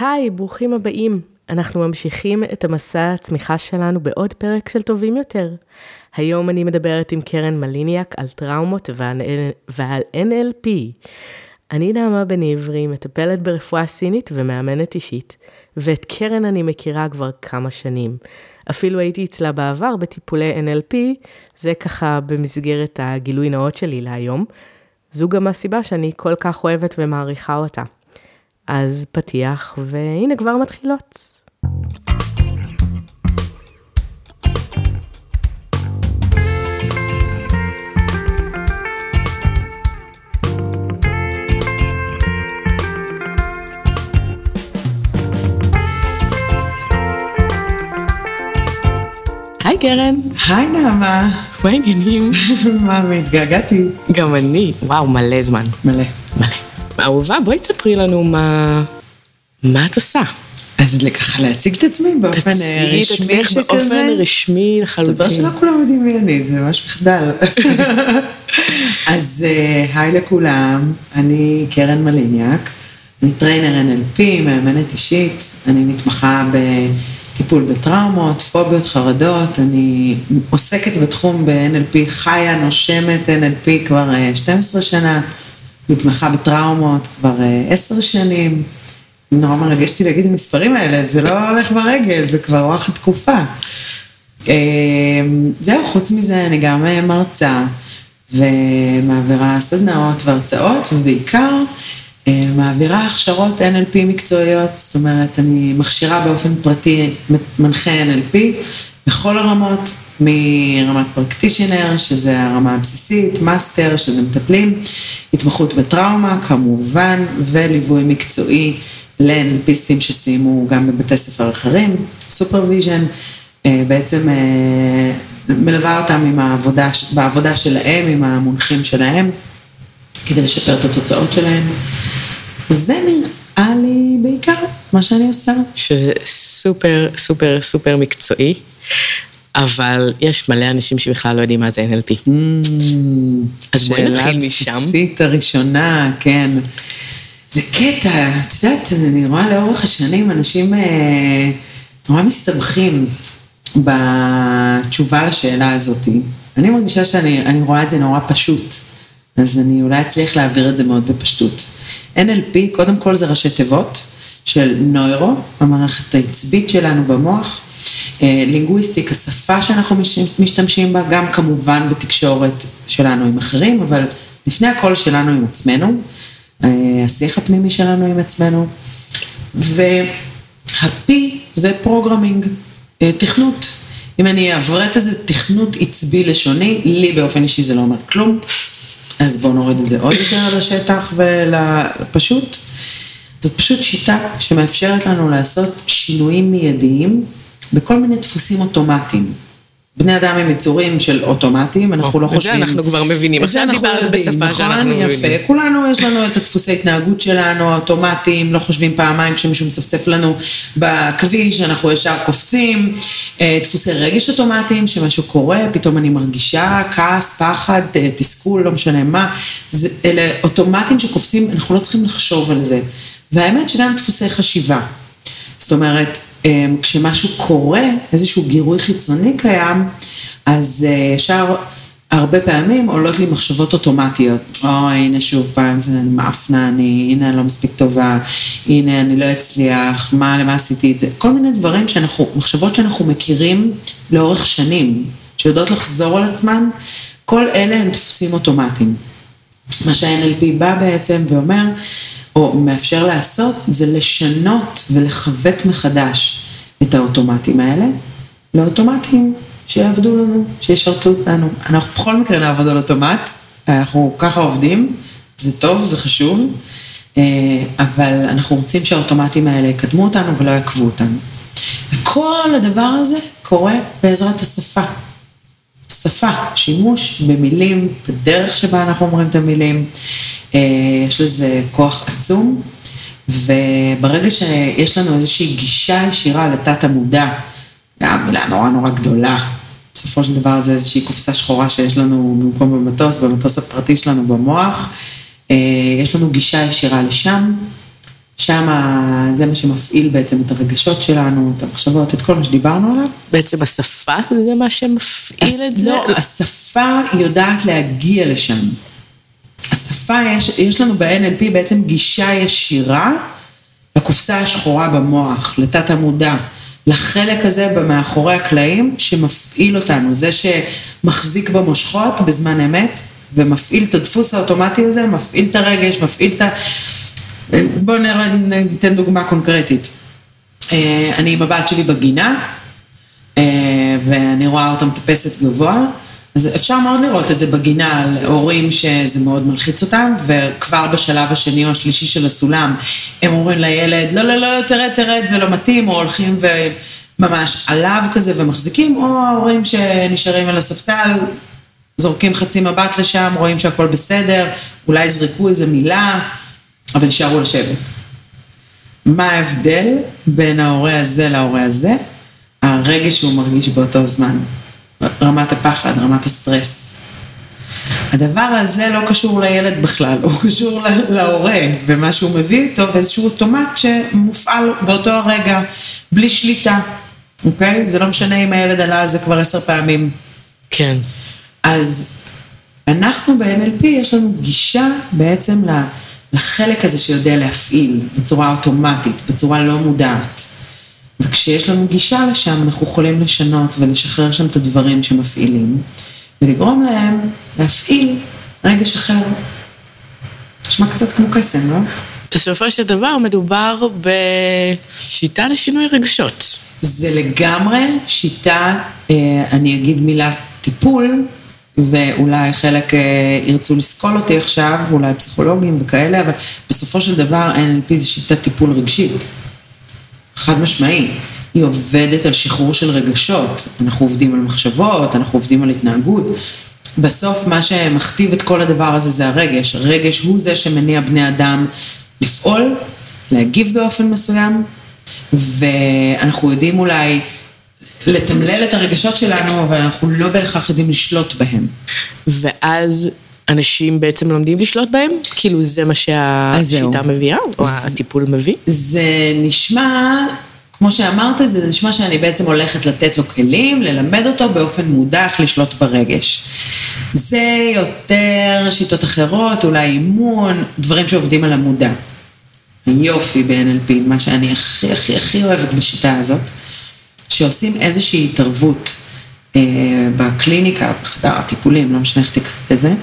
היי, ברוכים הבאים. אנחנו ממשיכים את המסע הצמיחה שלנו בעוד פרק של טובים יותר. היום אני מדברת עם קרן מליניאק על טראומות ועל NLP. אני נעמה בן עברי, מטפלת ברפואה סינית ומאמנת אישית, ואת קרן אני מכירה כבר כמה שנים. אפילו הייתי אצלה בעבר בטיפולי NLP, זה ככה במסגרת הגילוי נאות שלי להיום. זו גם הסיבה שאני כל כך אוהבת ומעריכה אותה. אז פתיח, והנה כבר מתחילות. היי קרן. היי נעמה. מה העניינים? מה, התגעגעתי. גם אני. וואו, מלא זמן. מלא. מלא. אהובה, בואי תספרי לנו מה... מה את עושה? אז ככה להציג את עצמי באופן רשמי שכזה? תציגי את עצמך באופן רשמי לחלוטין. מסתבר שלא כולם יודעים מי אני, זה ממש מחדל. אז היי לכולם, אני קרן מליניאק, אני trainer NLP, מאמנת אישית, אני מתמחה בטיפול בטראומות, פוביות, חרדות, אני עוסקת בתחום ב-NLP, חיה, נושמת NLP כבר 12 שנה. מתמחה בטראומות כבר עשר שנים. נורא מרגש אותי להגיד המספרים האלה, זה לא הולך ברגל, זה כבר וואחד תקופה. זהו, חוץ מזה אני גם מרצה ומעבירה סדנאות והרצאות, ובעיקר מעבירה הכשרות NLP מקצועיות, זאת אומרת, אני מכשירה באופן פרטי מנחה NLP בכל הרמות, מרמת practitioner, שזה הרמה הבסיסית, master, שזה מטפלים, התמחות בטראומה כמובן, וליווי מקצועי לנלפיסטים שסיימו גם בבתי ספר אחרים, supervision, בעצם מלווה אותם עם העבודה, בעבודה שלהם, עם המונחים שלהם, כדי לשפר את התוצאות שלהם. זה נראה לי בעיקר מה שאני עושה. שזה סופר סופר סופר מקצועי. אבל יש מלא אנשים שבכלל לא יודעים מה זה NLP. Mm, אז בואי נתחיל משם. שאלה בסיסית הראשונה, כן. זה קטע, את יודעת, אני רואה לאורך השנים אנשים נורא מסתבכים בתשובה לשאלה הזאת. אני מרגישה שאני רואה את זה נורא פשוט, אז אני אולי אצליח להעביר את זה מאוד בפשטות. NLP, קודם כל זה ראשי תיבות של neuro, המערכת העצבית שלנו במוח. linguistic, השפה שאנחנו משתמשים בה, גם כמובן בתקשורת שלנו עם אחרים, אבל לפני הכל שלנו עם עצמנו, השיח הפנימי שלנו עם עצמנו, וה-P זה programming, תכנות. אם אני אעברת איזה תכנות עצבי לשוני, לי באופן אישי זה לא אומר כלום, אז בואו נוריד את זה עוד יותר לשטח ולפשוט. זאת פשוט שיטה שמאפשרת לנו לעשות שינויים מיידיים. בכל מיני דפוסים אוטומטיים. בני אדם הם יצורים של אוטומטיים, אנחנו לא חושבים... את זה אנחנו כבר מבינים, עכשיו דיברת בשפה שאנחנו מבינים. נכון, יפה. כולנו, יש לנו את הדפוסי התנהגות שלנו, האוטומטיים, לא חושבים פעמיים כשמישהו מצפצף לנו בכביש, אנחנו ישר קופצים. דפוסי רגש אוטומטיים, שמשהו קורה, פתאום אני מרגישה כעס, פחד, תסכול, לא משנה מה. אלה אוטומטיים שקופצים, אנחנו לא צריכים לחשוב על זה. והאמת שגם דפוסי חשיבה. זאת אומרת, כשמשהו קורה, איזשהו גירוי חיצוני קיים, אז ישר הרבה פעמים עולות לי מחשבות אוטומטיות. או, הנה שוב פעם, זה מאפנה אני, הנה אני לא מספיק טובה, הנה אני לא אצליח, מה, למה עשיתי את זה? כל מיני דברים שאנחנו, מחשבות שאנחנו מכירים לאורך שנים, שיודעות לחזור על עצמן, כל אלה הם דפוסים אוטומטיים. מה שה-NLP בא בעצם ואומר, או מאפשר לעשות, זה לשנות ולכוות מחדש את האוטומטים האלה לאוטומטים שיעבדו לנו, שישרתו אותנו. אנחנו בכל מקרה נעבוד על אוטומט, אנחנו ככה עובדים, זה טוב, זה חשוב, אבל אנחנו רוצים שהאוטומטים האלה יקדמו אותנו ולא יעקבו אותנו. וכל הדבר הזה קורה בעזרת השפה. שפה, שימוש במילים, בדרך שבה אנחנו אומרים את המילים, יש לזה כוח עצום, וברגע שיש לנו איזושהי גישה ישירה לתת המודע, גם מילה נורא נורא גדולה, בסופו של דבר זה איזושהי קופסה שחורה שיש לנו במקום במטוס, במטוס הפרטי שלנו במוח, יש לנו גישה ישירה לשם, שם זה מה שמפעיל בעצם את הרגשות שלנו, את המחשבות, את כל מה שדיברנו עליו. בעצם השפה זה מה שמפעיל את זה? לא, השפה יודעת להגיע לשם. השפה, יש, יש לנו ב-NLP בעצם גישה ישירה לקופסה השחורה במוח, לתת המודע, לחלק הזה במאחורי הקלעים שמפעיל אותנו, זה שמחזיק במושכות בזמן אמת ומפעיל את הדפוס האוטומטי הזה, מפעיל את הרגש, מפעיל את ה... בואו ניתן דוגמה קונקרטית. אה, אני עם הבת שלי בגינה, אה, ואני רואה אותה מטפסת גבוה, אז אפשר מאוד לראות את זה בגינה על הורים שזה מאוד מלחיץ אותם, וכבר בשלב השני או השלישי של הסולם, הם אומרים לילד, לא, לא, לא, תרד, תרד, זה לא מתאים, או הולכים וממש עליו כזה ומחזיקים, או ההורים שנשארים על הספסל, זורקים חצי מבט לשם, רואים שהכל בסדר, אולי יזרקו איזה מילה, אבל יישארו לשבת. מה ההבדל בין ההורה הזה להורה הזה? הרגש שהוא מרגיש באותו זמן. רמת הפחד, רמת הסטרס. הדבר הזה לא קשור לילד בכלל, הוא קשור להורה, ומה שהוא מביא איתו, ואיזשהו אוטומט שמופעל באותו הרגע, בלי שליטה, אוקיי? זה לא משנה אם הילד עלה על זה כבר עשר פעמים. כן. אז אנחנו ב-NLP, יש לנו גישה בעצם לחלק הזה שיודע להפעיל בצורה אוטומטית, בצורה לא מודעת. וכשיש לנו גישה לשם, אנחנו יכולים לשנות ולשחרר שם את הדברים שמפעילים, ולגרום להם להפעיל רגש אחר. נשמע קצת כמו קסם, לא? בסופו של דבר מדובר בשיטה לשינוי רגשות. זה לגמרי שיטה, אה, אני אגיד מילה טיפול, ואולי חלק אה, ירצו לסקול אותי עכשיו, אולי פסיכולוגים וכאלה, אבל בסופו של דבר NLP זה שיטת טיפול רגשית. חד משמעי. היא עובדת על שחרור של רגשות. אנחנו עובדים על מחשבות, אנחנו עובדים על התנהגות. בסוף מה שמכתיב את כל הדבר הזה זה הרגש. הרגש הוא זה שמניע בני אדם לפעול, להגיב באופן מסוים, ואנחנו יודעים אולי לתמלל את הרגשות שלנו, אבל אנחנו לא בהכרח יודעים לשלוט בהם. ואז אנשים בעצם לומדים לשלוט בהם? כאילו זה מה שהשיטה מביאה, או זה, הטיפול מביא? זה נשמע, כמו שאמרת, זה נשמע שאני בעצם הולכת לתת לו כלים, ללמד אותו באופן מודע איך לשלוט ברגש. זה יותר שיטות אחרות, אולי אימון, דברים שעובדים על המודע. היופי ב-NLP, מה שאני הכי הכי הכי אוהבת בשיטה הזאת, שעושים איזושהי התערבות אה, בקליניקה, בחדר הטיפולים, לא משנה איך תקרא לזה,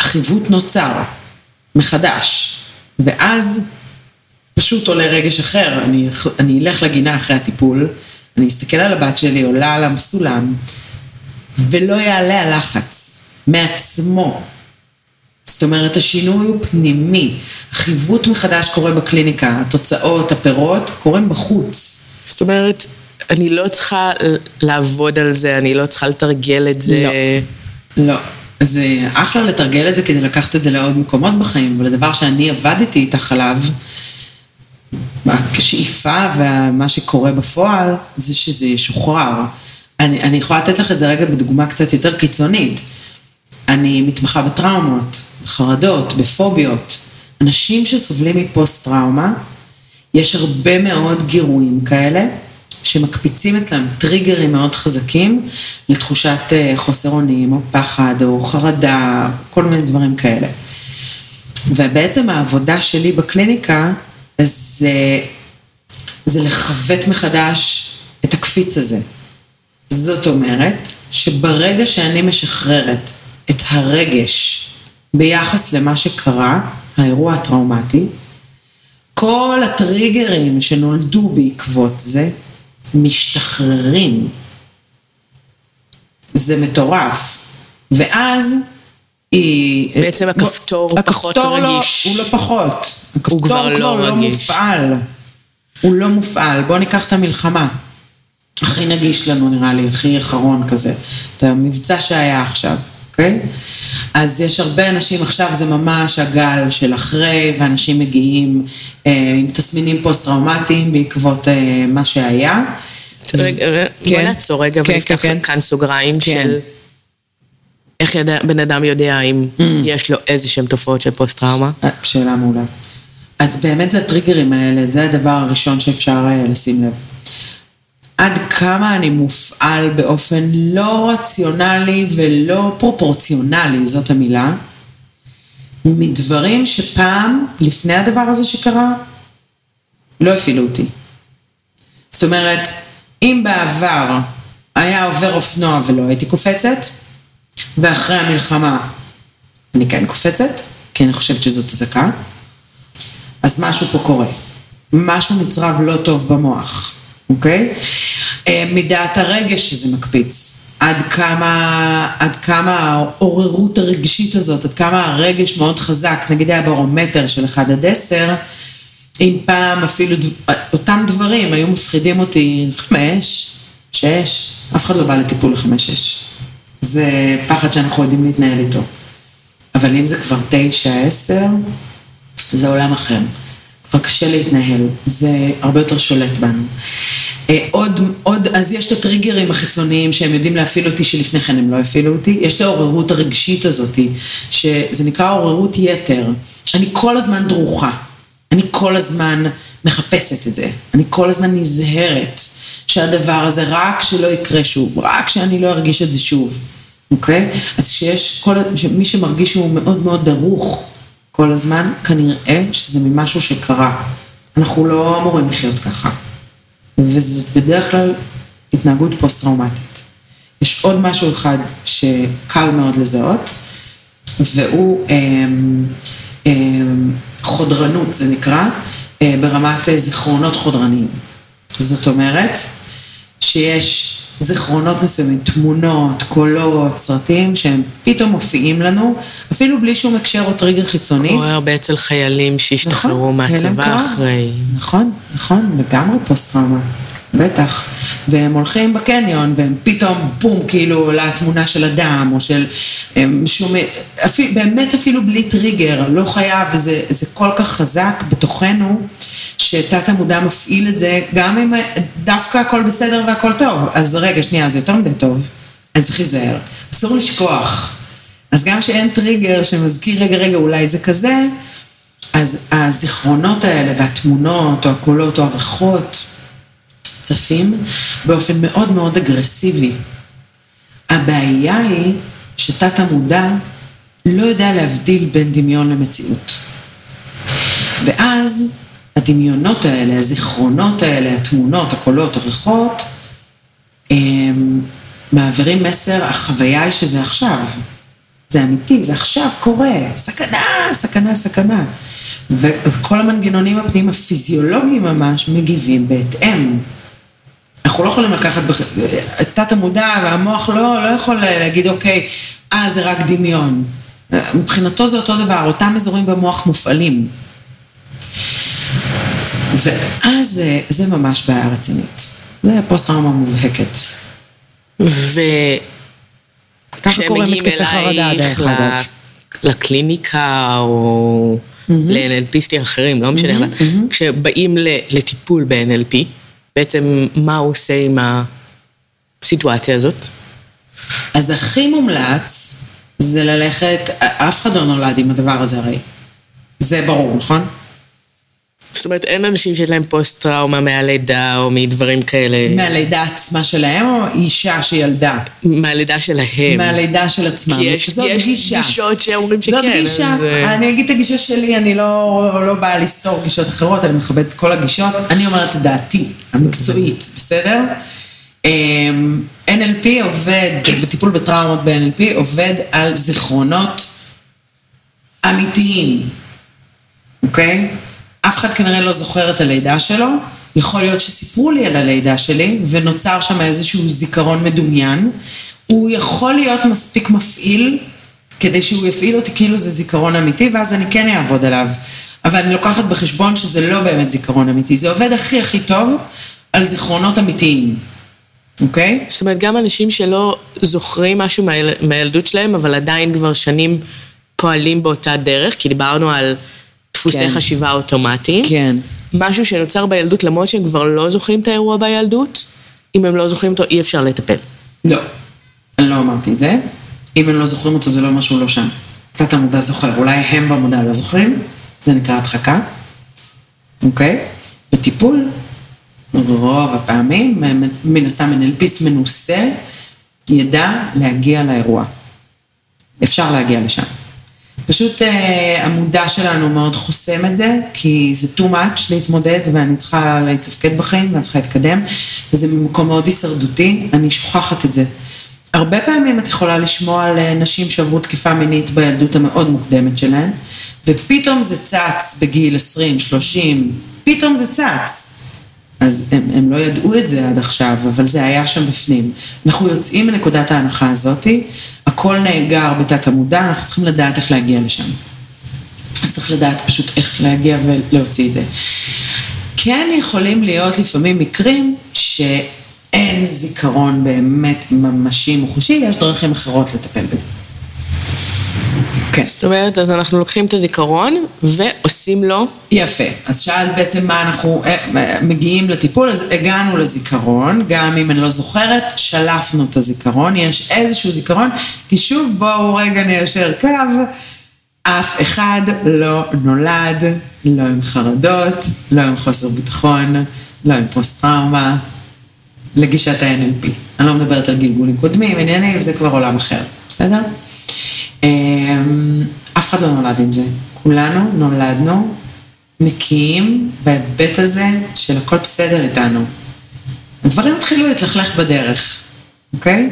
החיווט נוצר מחדש, ואז פשוט עולה רגש אחר, אני, אני אלך לגינה אחרי הטיפול, אני אסתכל על הבת שלי, עולה על הסולם, ולא יעלה הלחץ מעצמו. זאת אומרת, השינוי הוא פנימי. החיווט מחדש קורה בקליניקה, התוצאות, הפירות, קורים בחוץ. זאת אומרת, אני לא צריכה לעבוד על זה, אני לא צריכה לתרגל את זה. לא. לא. זה אחלה לתרגל את זה כדי לקחת את זה לעוד מקומות בחיים, אבל הדבר שאני עבדתי איתך עליו, השאיפה ומה שקורה בפועל, זה שזה ישוחרר. אני, אני יכולה לתת לך את זה רגע בדוגמה קצת יותר קיצונית. אני מתמחה בטראומות, בחרדות, בפוביות. אנשים שסובלים מפוסט-טראומה, יש הרבה מאוד גירויים כאלה, שמקפיצים אצלם טריגרים מאוד חזקים לתחושת אה, חוסר אונים, או פחד, או חרדה, כל מיני דברים כאלה. ובעצם העבודה שלי בקליניקה זה, זה לכבט מחדש את הקפיץ הזה. זאת אומרת, שברגע שאני משחררת את הרגש ביחס למה שקרה, האירוע הטראומטי, כל הטריגרים שנולדו בעקבות זה, משתחררים. זה מטורף. ואז היא... בעצם הכפתור הוא פחות לא- רגיש. הוא לא פחות. הוא כבר לא כבר לא רגיש. מופעל. הוא לא מופעל. בואו ניקח את המלחמה. הכי נגיש לנו נראה לי, הכי אחרון כזה. את המבצע שהיה עכשיו, אוקיי? אז יש הרבה אנשים, עכשיו זה ממש הגל של אחרי, ואנשים מגיעים אה, עם תסמינים פוסט-טראומטיים בעקבות אה, מה שהיה. רגע, בוא כן. נעצור רגע כן, ונפתח כן, כן. כאן סוגריים כן. של איך ידע, בן אדם יודע אם mm. יש לו איזה שהם תופעות של פוסט-טראומה? אה, שאלה מעולה. אז באמת זה הטריגרים האלה, זה הדבר הראשון שאפשר אה, לשים לב. עד כמה אני מופעל באופן לא רציונלי ולא פרופורציונלי, זאת המילה, מדברים שפעם, לפני הדבר הזה שקרה, לא הפעילו אותי. זאת אומרת, אם בעבר היה עובר אופנוע ולא הייתי קופצת, ואחרי המלחמה אני כן קופצת, כי אני חושבת שזאת אזעקה, אז משהו פה קורה. משהו נצרב לא טוב במוח, אוקיי? אה, מדעת הרגש שזה מקפיץ. עד כמה, עד כמה העוררות הרגשית הזאת, עד כמה הרגש מאוד חזק, נגיד היה ברומטר של 1 עד 10, אם פעם אפילו אותם דברים היו מפחידים אותי 5, 6, אף אחד לא בא לטיפול ל-5-6. זה פחד שאנחנו יודעים להתנהל איתו. אבל אם זה כבר 9, 10, זה עולם אחר. כבר קשה להתנהל, זה הרבה יותר שולט בנו. אה, עוד, עוד, אז יש את הטריגרים החיצוניים שהם יודעים להפעיל אותי שלפני כן הם לא הפעילו אותי. יש את העוררות הרגשית הזאת, שזה נקרא עוררות יתר. אני כל הזמן דרוכה. אני כל הזמן מחפשת את זה. אני כל הזמן נזהרת שהדבר הזה, רק שלא יקרה שוב, רק שאני לא ארגיש את זה שוב, אוקיי? אז שיש כל, מי שמרגיש שהוא מאוד מאוד דרוך כל הזמן, כנראה שזה ממשהו שקרה. אנחנו לא אמורים לחיות ככה. וזה בדרך כלל התנהגות פוסט-טראומטית. יש עוד משהו אחד שקל מאוד לזהות, והוא אה, אה, חודרנות, זה נקרא, אה, ברמת זיכרונות חודרניים. זאת אומרת, שיש זיכרונות מסוימים, תמונות, קולות, סרטים, שהם פתאום מופיעים לנו, אפילו בלי שום הקשר או טריגר חיצוני. קורה הרבה אצל חיילים שהשתחררו נכון, מהצבא אחרי. נכון, נכון, לגמרי פוסט-טראומה. בטח. והם הולכים בקניון, והם פתאום, בום, כאילו, עולה תמונה של אדם, או של שום... אפילו, באמת אפילו בלי טריגר, לא חייב, זה, זה כל כך חזק בתוכנו, שתת המודע מפעיל את זה, גם אם דווקא הכל בסדר והכל טוב. אז רגע, שנייה, זה יותר מדי טוב, אני צריך להיזהר. אסור לשכוח. אז גם שאין טריגר שמזכיר, רגע, רגע, אולי זה כזה, אז הזיכרונות האלה, והתמונות, או הקולות, או הריחות, צפים באופן מאוד מאוד אגרסיבי. הבעיה היא שתת המודע לא יודע להבדיל בין דמיון למציאות. ואז הדמיונות האלה, הזיכרונות האלה, התמונות, הקולות, הריחות, הם מעבירים מסר, החוויה היא שזה עכשיו. זה אמיתי, זה עכשיו קורה, סכנה, סכנה, סכנה. וכל המנגנונים הפנים הפיזיולוגיים ממש מגיבים בהתאם. אנחנו לא יכולים לקחת, בח... תת המודע והמוח לא, לא יכול להגיד, אוקיי, אה, זה רק דמיון. מבחינתו זה אותו דבר, אותם אזורים במוח מופעלים. ואז זה, זה ממש בעיה רצינית. זה פוסט-טראומה מובהקת. ו... כשהם מגיעים אלייך לקליניקה או mm-hmm. ל-NLPיסטים אחרים, לא משנה, mm-hmm. כשבאים לטיפול ב-NLP, בעצם מה הוא עושה עם הסיטואציה הזאת? אז הכי מומלץ זה ללכת, אף אחד לא נולד עם הדבר הזה הרי. זה ברור, נכון? זאת אומרת, אין אנשים שיש להם פוסט-טראומה מהלידה או מדברים כאלה. מהלידה עצמה שלהם או אישה שילדה? מהלידה שלהם. מהלידה של עצמם. כי יש, יש גישה. גישות שאומרים שכן. זאת גישה. אז... אה, אני אגיד את הגישה שלי, אני לא, לא באה לסתור גישות אחרות, אני מכבדת את כל הגישות. אני אומרת את דעתי, המקצועית, בסדר? אמ, NLP עובד, בטיפול בטראומות ב-NLP, עובד על זיכרונות אמיתיים, אוקיי? אף אחד כנראה לא זוכר את הלידה שלו, יכול להיות שסיפרו לי על הלידה שלי ונוצר שם איזשהו זיכרון מדומיין. הוא יכול להיות מספיק מפעיל כדי שהוא יפעיל אותי כאילו זה זיכרון אמיתי, ואז אני כן אעבוד עליו. אבל אני לוקחת בחשבון שזה לא באמת זיכרון אמיתי, זה עובד הכי הכי טוב על זיכרונות אמיתיים. אוקיי? Okay? זאת אומרת, גם אנשים שלא זוכרים משהו מהיל... מהילדות שלהם, אבל עדיין כבר שנים פועלים באותה דרך, כי דיברנו על דפוסי כן. חשיבה אוטומטיים. כן. משהו שנוצר בילדות, למרות שהם כבר לא זוכרים את האירוע בילדות, אם הם לא זוכרים אותו, אי אפשר לטפל. לא, אני לא אמרתי את זה. אם הם לא זוכרים אותו, זה לא אומר שהוא לא שם. תת המודע זוכר, אולי הם במודע לא זוכרים, זה נקרא הדחקה, אוקיי? בטיפול, רוב הפעמים, מן הסתם NLPיסט מנוסה, ידע להגיע לאירוע. אפשר להגיע לשם. פשוט uh, המודע שלנו מאוד חוסם את זה, כי זה too much להתמודד ואני צריכה להתפקד בחיים ואני צריכה להתקדם, וזה ממקום מאוד הישרדותי, אני שוכחת את זה. הרבה פעמים את יכולה לשמוע על אה, נשים שעברו תקיפה מינית בילדות המאוד מוקדמת שלהן, ופתאום זה צץ בגיל 20, 30, פתאום זה צץ. אז הם, הם לא ידעו את זה עד עכשיו, אבל זה היה שם בפנים. אנחנו יוצאים מנקודת ההנחה הזאתי, הכל נאגר בתת המודע, אנחנו צריכים לדעת איך להגיע לשם. צריך לדעת פשוט איך להגיע ולהוציא את זה. כן יכולים להיות לפעמים מקרים שאין זיכרון באמת ממשי מוחשי, יש דרכים אחרות לטפל בזה. כן. זאת אומרת, אז אנחנו לוקחים את הזיכרון ועושים לו... יפה. אז שאלת בעצם מה אנחנו אה, מגיעים לטיפול, אז הגענו לזיכרון, גם אם אני לא זוכרת, שלפנו את הזיכרון, יש איזשהו זיכרון, כי שוב בואו רגע ניישר קו, אף אחד לא נולד, לא עם חרדות, לא עם חוסר ביטחון, לא עם פוסט-טראומה, לגישת ה-NLP. אני לא מדברת על גלגולים קודמים, עניינים, זה כבר עולם אחר, בסדר? אמ, אף אחד לא נולד עם זה. כולנו נולדנו נקיים בהיבט הזה של הכל בסדר איתנו. הדברים התחילו להתלכלך בדרך, אוקיי?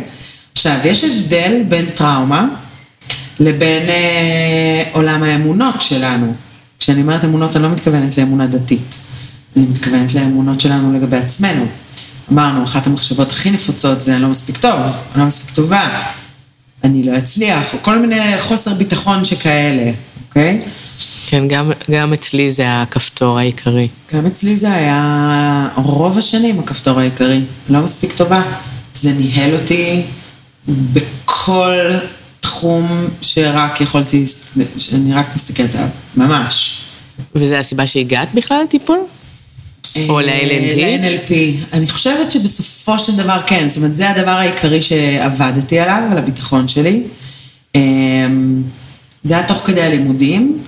עכשיו, יש הבדל בין טראומה לבין אה, עולם האמונות שלנו. כשאני אומרת אמונות, אני לא מתכוונת לאמונה דתית. אני מתכוונת לאמונות שלנו לגבי עצמנו. אמרנו, אחת המחשבות הכי נפוצות זה אני לא מספיק טוב, אני לא מספיק טובה. אני לא אצליח, או כל מיני חוסר ביטחון שכאלה, אוקיי? כן, גם, גם אצלי זה הכפתור העיקרי. גם אצלי זה היה רוב השנים הכפתור העיקרי, לא מספיק טובה. זה ניהל אותי בכל תחום שרק יכולתי, שאני רק מסתכלת עליו, ממש. וזה הסיבה שהגעת בכלל לטיפול? או ל-LNP? ל-NLP. אני חושבת שבסופו של דבר כן, זאת אומרת, זה הדבר העיקרי שעבדתי עליו, על הביטחון שלי. אמ, זה היה תוך כדי הלימודים,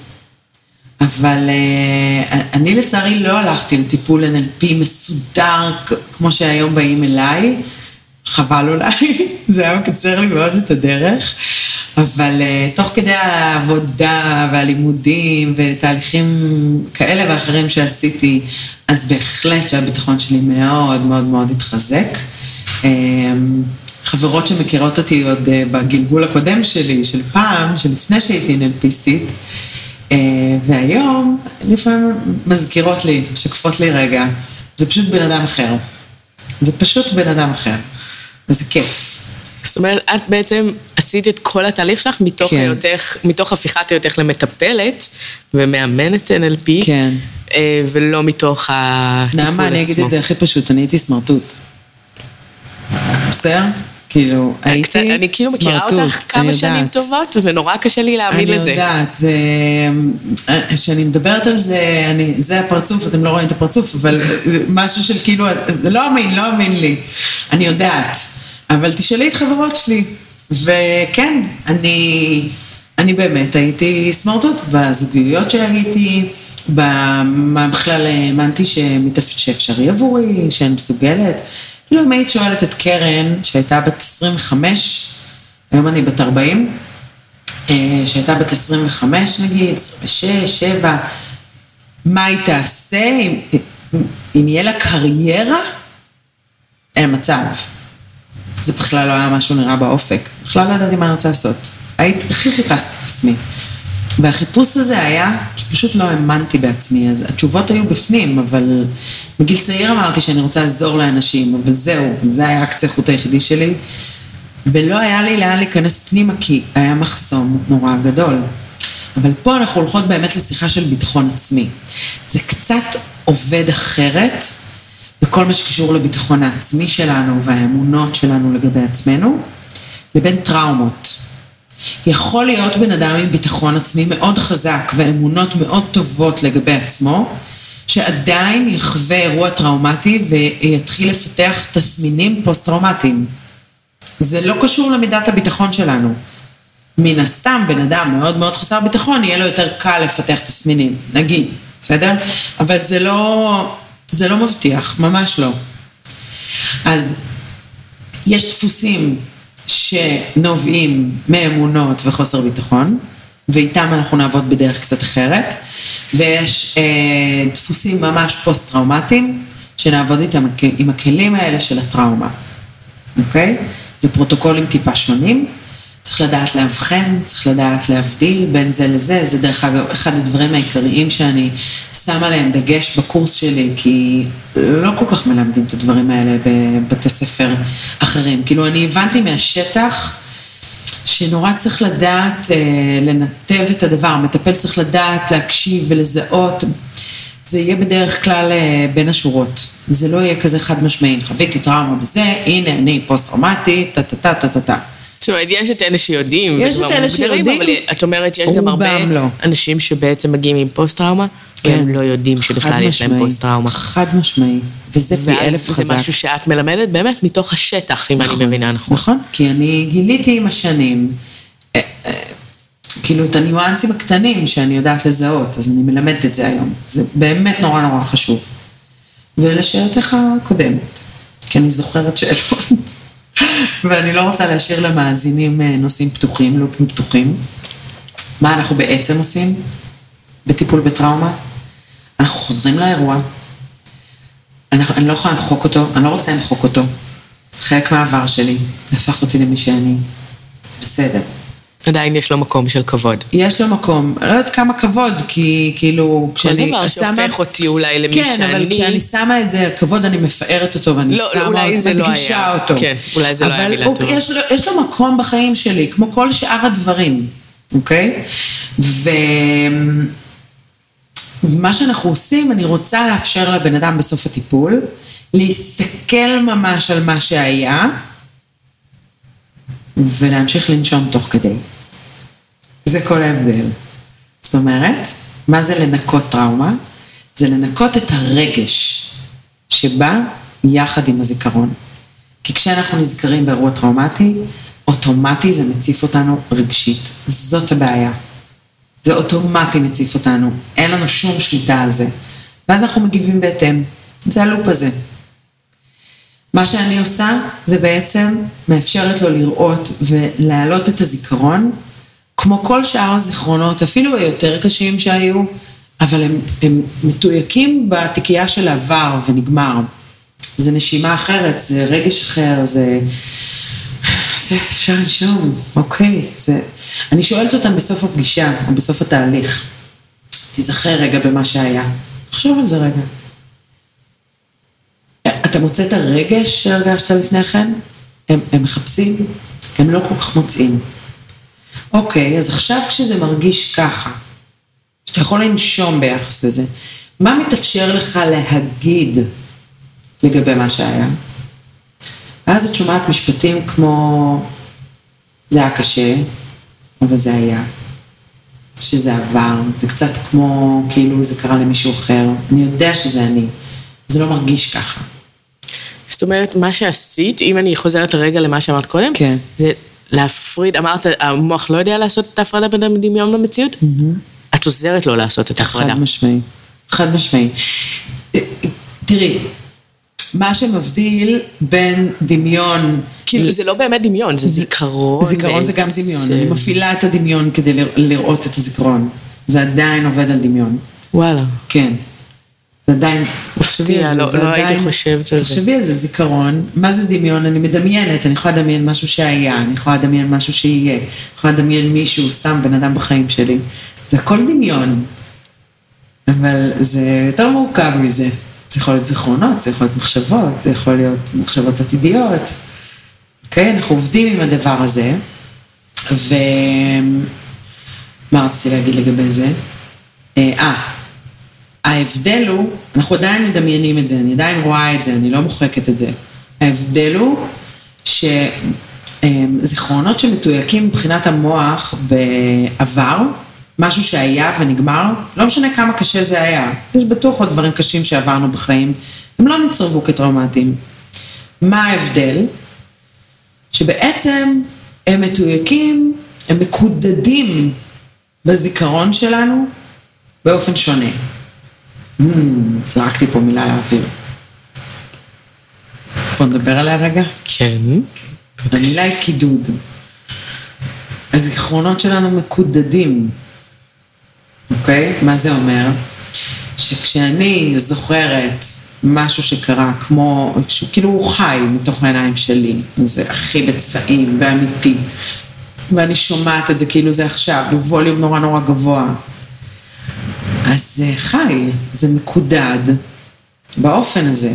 אבל אה, אני לצערי לא הלכתי לטיפול NLP מסודר, כמו שהיום באים אליי. חבל אולי, זה היה מקצר לי מאוד את הדרך. אבל uh, תוך כדי העבודה והלימודים ותהליכים כאלה ואחרים שעשיתי, אז בהחלט שהביטחון שלי מאוד מאוד מאוד התחזק. Um, חברות שמכירות אותי עוד uh, בגלגול הקודם שלי, של פעם, שלפני שהייתי נלפיסטית, uh, והיום לפעמים מזכירות לי, משקפות לי רגע, זה פשוט בן אדם אחר. זה פשוט בן אדם אחר, וזה כיף. זאת אומרת, את בעצם עשית את כל התהליך שלך מתוך כן. היותך, מתוך הפיכת היותך למטפלת ומאמנת NLP, כן. אה, ולא מתוך הטיפול עצמו. נעמה, אני אגיד את זה הכי פשוט, אני הייתי סמרטוט. בסדר? כאילו, הייתי סמרטוט, אני כאילו מכירה אותך כמה שנים טובות, ונורא קשה לי להאמין לזה. אני יודעת, זה... כשאני מדברת על זה, אני, זה הפרצוף, אתם לא רואים את הפרצוף, אבל זה משהו של כאילו, לא אמין, לא אמין לי. אני יודעת. אבל תשאלי את חברות שלי. וכן, אני, אני באמת הייתי סמרטוט בזוגיות שהייתי, במה בכלל האמנתי שאפשרי עבורי, שאני מסוגלת. כאילו אם היית שואלת את קרן, שהייתה בת 25, היום אני בת 40, אה, שהייתה בת 25 נגיד, 26, 7, מה היא תעשה, אם, אם יהיה לה קריירה? אין מצב. זה בכלל לא היה משהו נראה באופק. בכלל לא ידעתי מה אני רוצה לעשות. הייתי, הכי חיפשתי את עצמי. והחיפוש הזה היה, כי פשוט לא האמנתי בעצמי, אז התשובות היו בפנים, אבל בגיל צעיר אמרתי שאני רוצה לעזור לאנשים, אבל זהו, זה היה הקצה חוט היחידי שלי. ולא היה לי לאן להיכנס פנימה, כי היה מחסום נורא גדול. אבל פה אנחנו הולכות באמת לשיחה של ביטחון עצמי. זה קצת עובד אחרת, בכל מה שקשור לביטחון העצמי שלנו והאמונות שלנו לגבי עצמנו, לבין טראומות. יכול להיות בן אדם עם ביטחון עצמי מאוד חזק ואמונות מאוד טובות לגבי עצמו, שעדיין יחווה אירוע טראומטי ויתחיל לפתח תסמינים פוסט-טראומטיים. זה לא קשור למידת הביטחון שלנו, מן הסתם, בן אדם מאוד מאוד חסר ביטחון, יהיה לו יותר קל לפתח תסמינים, נגיד, בסדר? אבל זה לא, זה לא מבטיח, ממש לא. אז יש דפוסים שנובעים מאמונות וחוסר ביטחון, ואיתם אנחנו נעבוד בדרך קצת אחרת, ויש אה, דפוסים ממש פוסט-טראומטיים, שנעבוד איתם עם הכלים האלה של הטראומה, אוקיי? זה פרוטוקולים טיפה שונים. לדעת לאבחן, צריך לדעת להבדיל בין זה לזה, זה דרך אגב אחד הדברים העיקריים שאני שמה להם דגש בקורס שלי, כי לא כל כך מלמדים את הדברים האלה בבתי ספר אחרים. כאילו אני הבנתי מהשטח שנורא צריך לדעת אה, לנתב את הדבר, המטפל צריך לדעת להקשיב ולזהות. זה יהיה בדרך כלל אה, בין השורות. זה לא יהיה כזה חד משמעי, חוויתי טראומה בזה, הנה אני פוסט-טראומטי, טה-טה-טה-טה-טה. זאת אומרת, יש את אלה שיודעים, יש את אלה שיודעים, אבל את אומרת שיש גם הרבה לא. אנשים שבעצם מגיעים עם פוסט-טראומה, כן. והם לא יודעים שבכלל יש להם פוסט-טראומה. חד משמעי, וזה פי אלף חזק. זה משהו שאת מלמדת באמת מתוך השטח, אם נכון, אני מבינה נכון. נכון, כי אני גיליתי עם השנים, אה, אה, כאילו את הניואנסים הקטנים שאני יודעת לזהות, אז אני מלמדת את זה היום. זה באמת נורא נורא חשוב. ולשאלתך הקודמת, כי אני זוכרת שאלות. ואני לא רוצה להשאיר למאזינים אה, נושאים פתוחים, לופים פתוחים. מה אנחנו בעצם עושים בטיפול בטראומה? אנחנו חוזרים לאירוע. אני, אני לא יכולה למחוק אותו, אני לא רוצה למחוק אותו. זה חלק מהעבר שלי, זה הפך אותי למי שאני. זה בסדר. עדיין יש לו מקום של כבוד. יש לו מקום, לא יודעת כמה כבוד, כי כאילו, כשאני שמה... כל דבר שהופך אותי אולי למי כן, שאני... כן, אבל כשאני שמה את זה, כבוד, אני מפארת אותו, ואני לא, שמה, אולי זה לא היה. אותו. כן, אולי זה לא היה מילה טובה. אבל יש, יש לו מקום בחיים שלי, כמו כל שאר הדברים, אוקיי? ומה שאנחנו עושים, אני רוצה לאפשר לבן אדם בסוף הטיפול, להסתכל ממש על מה שהיה, ולהמשיך לנשום תוך כדי. זה כל ההבדל. זאת אומרת, מה זה לנקות טראומה? זה לנקות את הרגש שבא יחד עם הזיכרון. כי כשאנחנו נזכרים באירוע טראומטי, אוטומטי זה מציף אותנו רגשית. זאת הבעיה. זה אוטומטי מציף אותנו, אין לנו שום שליטה על זה. ואז אנחנו מגיבים בהתאם. זה הלופ הזה. מה שאני עושה, זה בעצם מאפשרת לו לראות ולהעלות את הזיכרון כמו כל שאר הזיכרונות, אפילו היותר קשים שהיו, אבל הם, הם מתויקים בתיקייה של העבר ונגמר. זה נשימה אחרת, זה רגש אחר, זה... זה אפשר לנשום, אוקיי, זה... אני שואלת אותם בסוף הפגישה, או בסוף התהליך, תיזכר רגע במה שהיה. תחשוב על זה רגע. אתה מוצא את הרגש שהרגשת לפני כן? הם, הם מחפשים? הם לא כל כך מוצאים. אוקיי, אז עכשיו כשזה מרגיש ככה, שאתה יכול לנשום ביחס לזה, מה מתאפשר לך להגיד לגבי מה שהיה? ואז את שומעת משפטים כמו, זה היה קשה, אבל זה היה. שזה עבר, זה קצת כמו כאילו זה קרה למישהו אחר, אני יודע שזה אני, זה לא מרגיש ככה. זאת אומרת, מה שעשית, אם אני חוזרת רגע למה שאמרת קודם, כן. זה להפריד, אמרת, המוח לא יודע לעשות את ההפרדה בין הדמיון למציאות? את עוזרת לו לעשות את ההפרדה. חד משמעי, חד משמעי. תראי, מה שמבדיל בין דמיון... כאילו, זה לא באמת דמיון, זה זיכרון. זיכרון זה גם דמיון, אני מפעילה את הדמיון כדי לראות את הזיכרון. זה עדיין עובד על דמיון. וואלה. כן. זה עדיין, תחשבי על זה, לא, זה לא עדיין, הייתי חושבת על זה. תחשבי על זה, זיכרון, מה זה דמיון? אני מדמיינת, אני יכולה לדמיין משהו שהיה, אני יכולה לדמיין משהו שיהיה, אני יכולה לדמיין מישהו, סתם בן אדם בחיים שלי. זה הכל דמיון, אבל זה יותר מורכב מזה. זה יכול להיות זיכרונות, זה יכול להיות מחשבות, זה יכול להיות מחשבות עתידיות. אוקיי? אנחנו עובדים עם הדבר הזה, ו... מה רציתי להגיד לגבי זה? אה, ההבדל הוא, אנחנו עדיין מדמיינים את זה, אני עדיין רואה את זה, אני לא מוחקת את זה. ההבדל הוא שזיכרונות שמתויקים מבחינת המוח בעבר, משהו שהיה ונגמר, לא משנה כמה קשה זה היה, יש בטוח עוד דברים קשים שעברנו בחיים, הם לא נצרבו כטראומטיים. מה ההבדל? שבעצם הם מתויקים הם מקודדים בזיכרון שלנו באופן שונה. זרקתי פה מילה לאוויר. בוא נדבר עליה רגע. כן. המילה היא קידוד. הזיכרונות שלנו מקודדים, אוקיי? מה זה אומר? שכשאני זוכרת משהו שקרה, כמו, כאילו הוא חי מתוך העיניים שלי, זה הכי בצבעים ואמיתי, ואני שומעת את זה כאילו זה עכשיו, בווליום נורא נורא גבוה, אז זה חי, זה מקודד באופן הזה.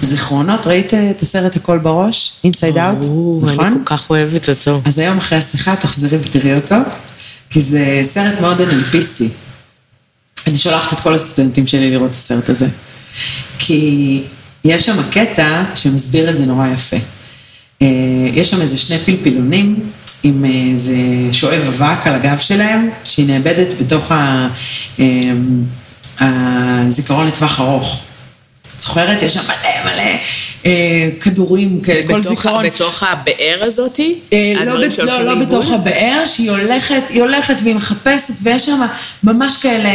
זיכרונות, ראית את הסרט הכל בראש? אינסייד אאוט? נכון? אני כל כך אוהבת אותו. אז היום אחרי השיחה תחזרי ותראי אותו, כי זה סרט מאוד אנלפיסטי. אני שולחת את כל הסטודנטים שלי לראות את הסרט הזה. כי יש שם קטע שמסביר את זה נורא יפה. אה, יש שם איזה שני פלפילונים עם איזה שואב אבק על הגב שלהם, שהיא נאבדת בתוך אה, הזיכרון לטווח ארוך. זוכרת? יש שם מלא מלא אה, כדורים, כל זיכרון. בתוך הבאר הזאתי? אה, לא, בת, לא, לא בתוך הבאר, שהיא הולכת, היא הולכת והיא מחפשת, ויש שם ממש כאלה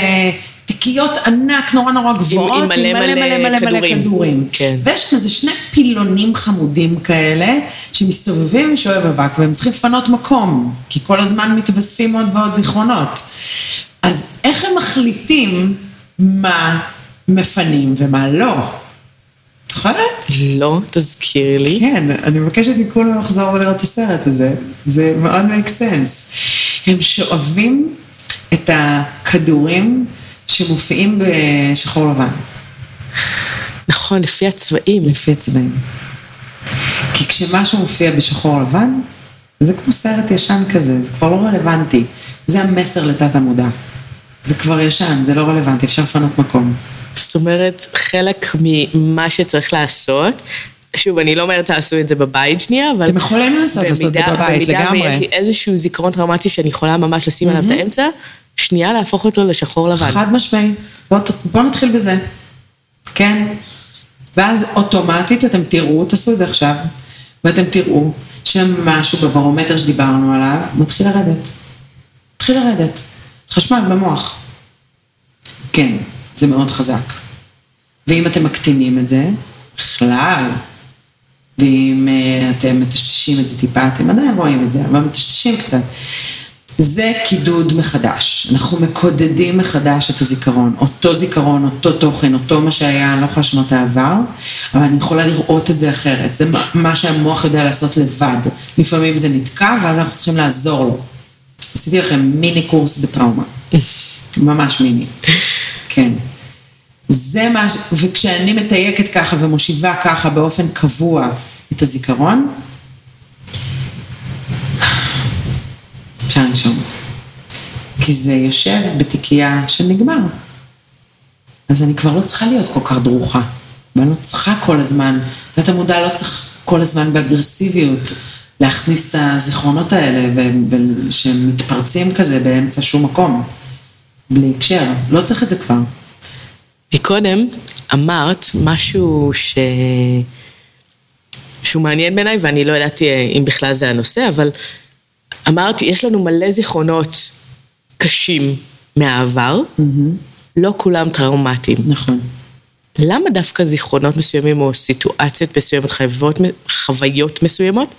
תיקיות ענק נורא נורא גבוהות, עם, עם מלא מלא, מלא, מלא, כדורים. כדורים. כן. ויש כזה שני פילונים חמודים כאלה, שמסתובבים עם שואב אבק, והם צריכים לפנות מקום, כי כל הזמן מתווספים עוד ועוד זיכרונות. אז איך הם מחליטים מה מפנים ומה לא? זוכרת? לא, תזכירי לי. כן, אני מבקשת מכולם לחזור ולראות את הסרט הזה, זה מאוד make sense. הם שואבים את הכדורים שמופיעים בשחור לבן. נכון, לפי הצבעים. לפי הצבעים. כי כשמשהו מופיע בשחור לבן, זה כמו סרט ישן כזה, זה כבר לא רלוונטי. זה המסר לתת המודע. זה כבר ישן, זה לא רלוונטי, אפשר לפנות מקום. זאת אומרת, חלק ממה שצריך לעשות, שוב, אני לא אומרת תעשו את זה בבית שנייה, אבל... אתם יכולים לנסות לעשות את זה בבית, לגמרי. במידה ויש לי איזשהו זיכרון טראומטי שאני יכולה ממש לשים עליו את האמצע, שנייה להפוך אותו לשחור לבן. חד משמעי. בואו בוא נתחיל בזה. כן. ואז אוטומטית אתם תראו, תעשו את זה עכשיו, ואתם תראו שמשהו בברומטר שדיברנו עליו מתחיל לרדת. מתחיל לרדת. חשמל במוח. כן, זה מאוד חזק. ואם אתם מקטינים את זה, בכלל, ואם uh, אתם מטשטשים את זה טיפה, אתם עדיין רואים את זה, אבל מטשטשים קצת. זה קידוד מחדש. אנחנו מקודדים מחדש את הזיכרון. אותו זיכרון, אותו תוכן, אותו מה שהיה, אני לא יכולה לשנות העבר, אבל אני יכולה לראות את זה אחרת. זה מה שהמוח יודע לעשות לבד. לפעמים זה נתקע, ואז אנחנו צריכים לעזור לו. עשיתי לכם מיני קורס בטראומה. ממש מיני. כן. זה מה. וכשאני מתייקת ככה ומושיבה ככה באופן קבוע את הזיכרון, לנשום. כי זה יושב בתיקייה שנגמר. אז אני כבר לא צריכה להיות כל כך דרוכה. ואני לא צריכה כל הזמן, אתה מודע לא צריך כל הזמן באגרסיביות להכניס את הזיכרונות האלה, ושהם מתפרצים כזה באמצע שום מקום, בלי הקשר. לא צריך את זה כבר. מקודם אמרת משהו ש... שהוא מעניין בעיניי, ואני לא ידעתי אם בכלל זה הנושא, אבל אמרתי, יש לנו מלא זיכרונות קשים מהעבר, mm-hmm. לא כולם טראומטיים. נכון. למה דווקא זיכרונות מסוימים או סיטואציות מסוימות, חייבות, חוויות מסוימות,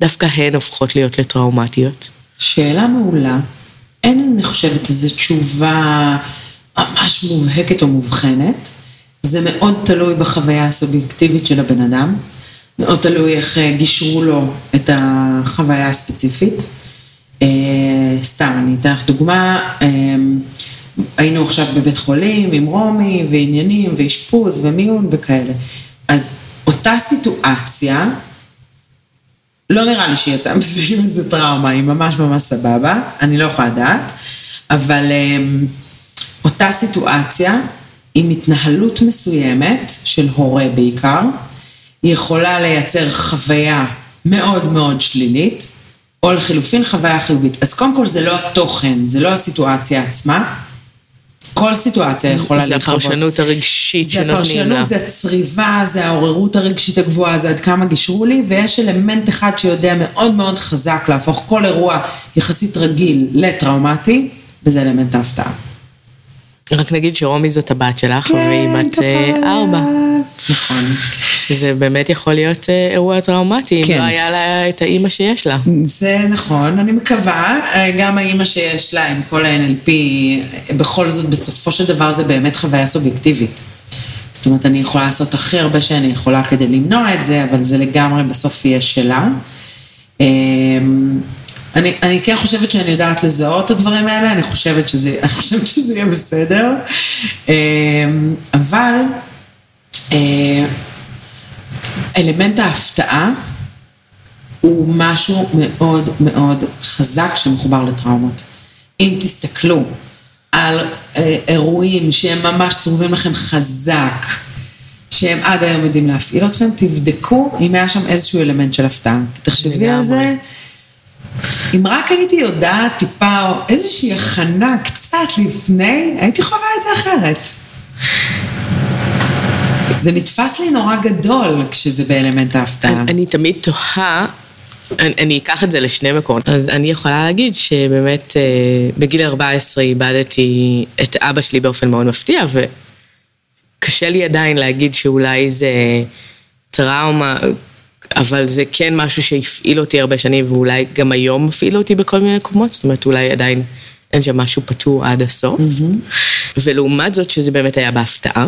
דווקא הן הופכות להיות לטראומטיות? שאלה מעולה. אין, אני חושבת, איזו תשובה ממש מובהקת או מובחנת. זה מאוד תלוי בחוויה הסובייקטיבית של הבן אדם. מאוד תלוי איך אה, גישרו לו את החוויה הספציפית. אה, סתם, אני אתן לך דוגמה, אה, היינו עכשיו בבית חולים עם רומי ועניינים ואשפוז ומיון וכאלה. אז אותה סיטואציה, לא נראה לי שהיא יצאה מזה עם איזה טראומה, היא ממש ממש סבבה, אני לא יכולה לדעת, אבל אותה סיטואציה עם התנהלות מסוימת, של הורה בעיקר, היא יכולה לייצר חוויה מאוד מאוד שלילית, או לחילופין חוויה חיובית. אז קודם כל זה לא התוכן, זה לא הסיטואציה עצמה, כל סיטואציה יכולה זה להיחוות. הפרשנות הרגשית זה שנותנים לה. הפרשנות, זה הצריבה, זה העוררות הרגשית הגבוהה, זה עד כמה גישרו לי, ויש אלמנט אחד שיודע מאוד מאוד חזק להפוך כל אירוע יחסית רגיל לטראומטי, וזה אלמנט ההפתעה. רק נגיד שרומי זאת הבת שלך, כן, והיא בת אה. ארבע. נכון. שזה באמת יכול להיות אה, אירוע טראומטי, אם כן. לא היה לה את האימא שיש לה. זה נכון, אני מקווה, אה, גם האימא שיש לה עם כל ה-NLP, בכל זאת, בסופו של דבר זה באמת חוויה סובייקטיבית. זאת אומרת, אני יכולה לעשות הכי הרבה שאני יכולה כדי למנוע את זה, אבל זה לגמרי בסוף יהיה שלה. אה, אני, אני כן חושבת שאני יודעת לזהות את הדברים האלה, אני חושבת שזה, אני חושבת שזה יהיה בסדר. אה, אבל אה, אלמנט ההפתעה הוא משהו מאוד מאוד חזק שמחובר לטראומות. אם תסתכלו על אה, אירועים שהם ממש צרובים לכם חזק, שהם עד היום יודעים להפעיל אתכם, תבדקו אם היה שם איזשהו אלמנט של הפתעה. תחשבי על. זה. אם רק הייתי יודעת טיפה, או איזושהי הכנה קצת לפני, הייתי חווה את זה אחרת. זה נתפס לי נורא גדול כשזה באלמנט ההפתעה. אני, אני תמיד תוהה, אני, אני אקח את זה לשני מקומות. אז אני יכולה להגיד שבאמת אה, בגיל 14 איבדתי את אבא שלי באופן מאוד מפתיע, וקשה לי עדיין להגיד שאולי זה טראומה, אבל זה כן משהו שהפעיל אותי הרבה שנים, ואולי גם היום מפעיל אותי בכל מיני מקומות, זאת אומרת, אולי עדיין אין שם משהו פתור עד הסוף. ולעומת זאת, שזה באמת היה בהפתעה.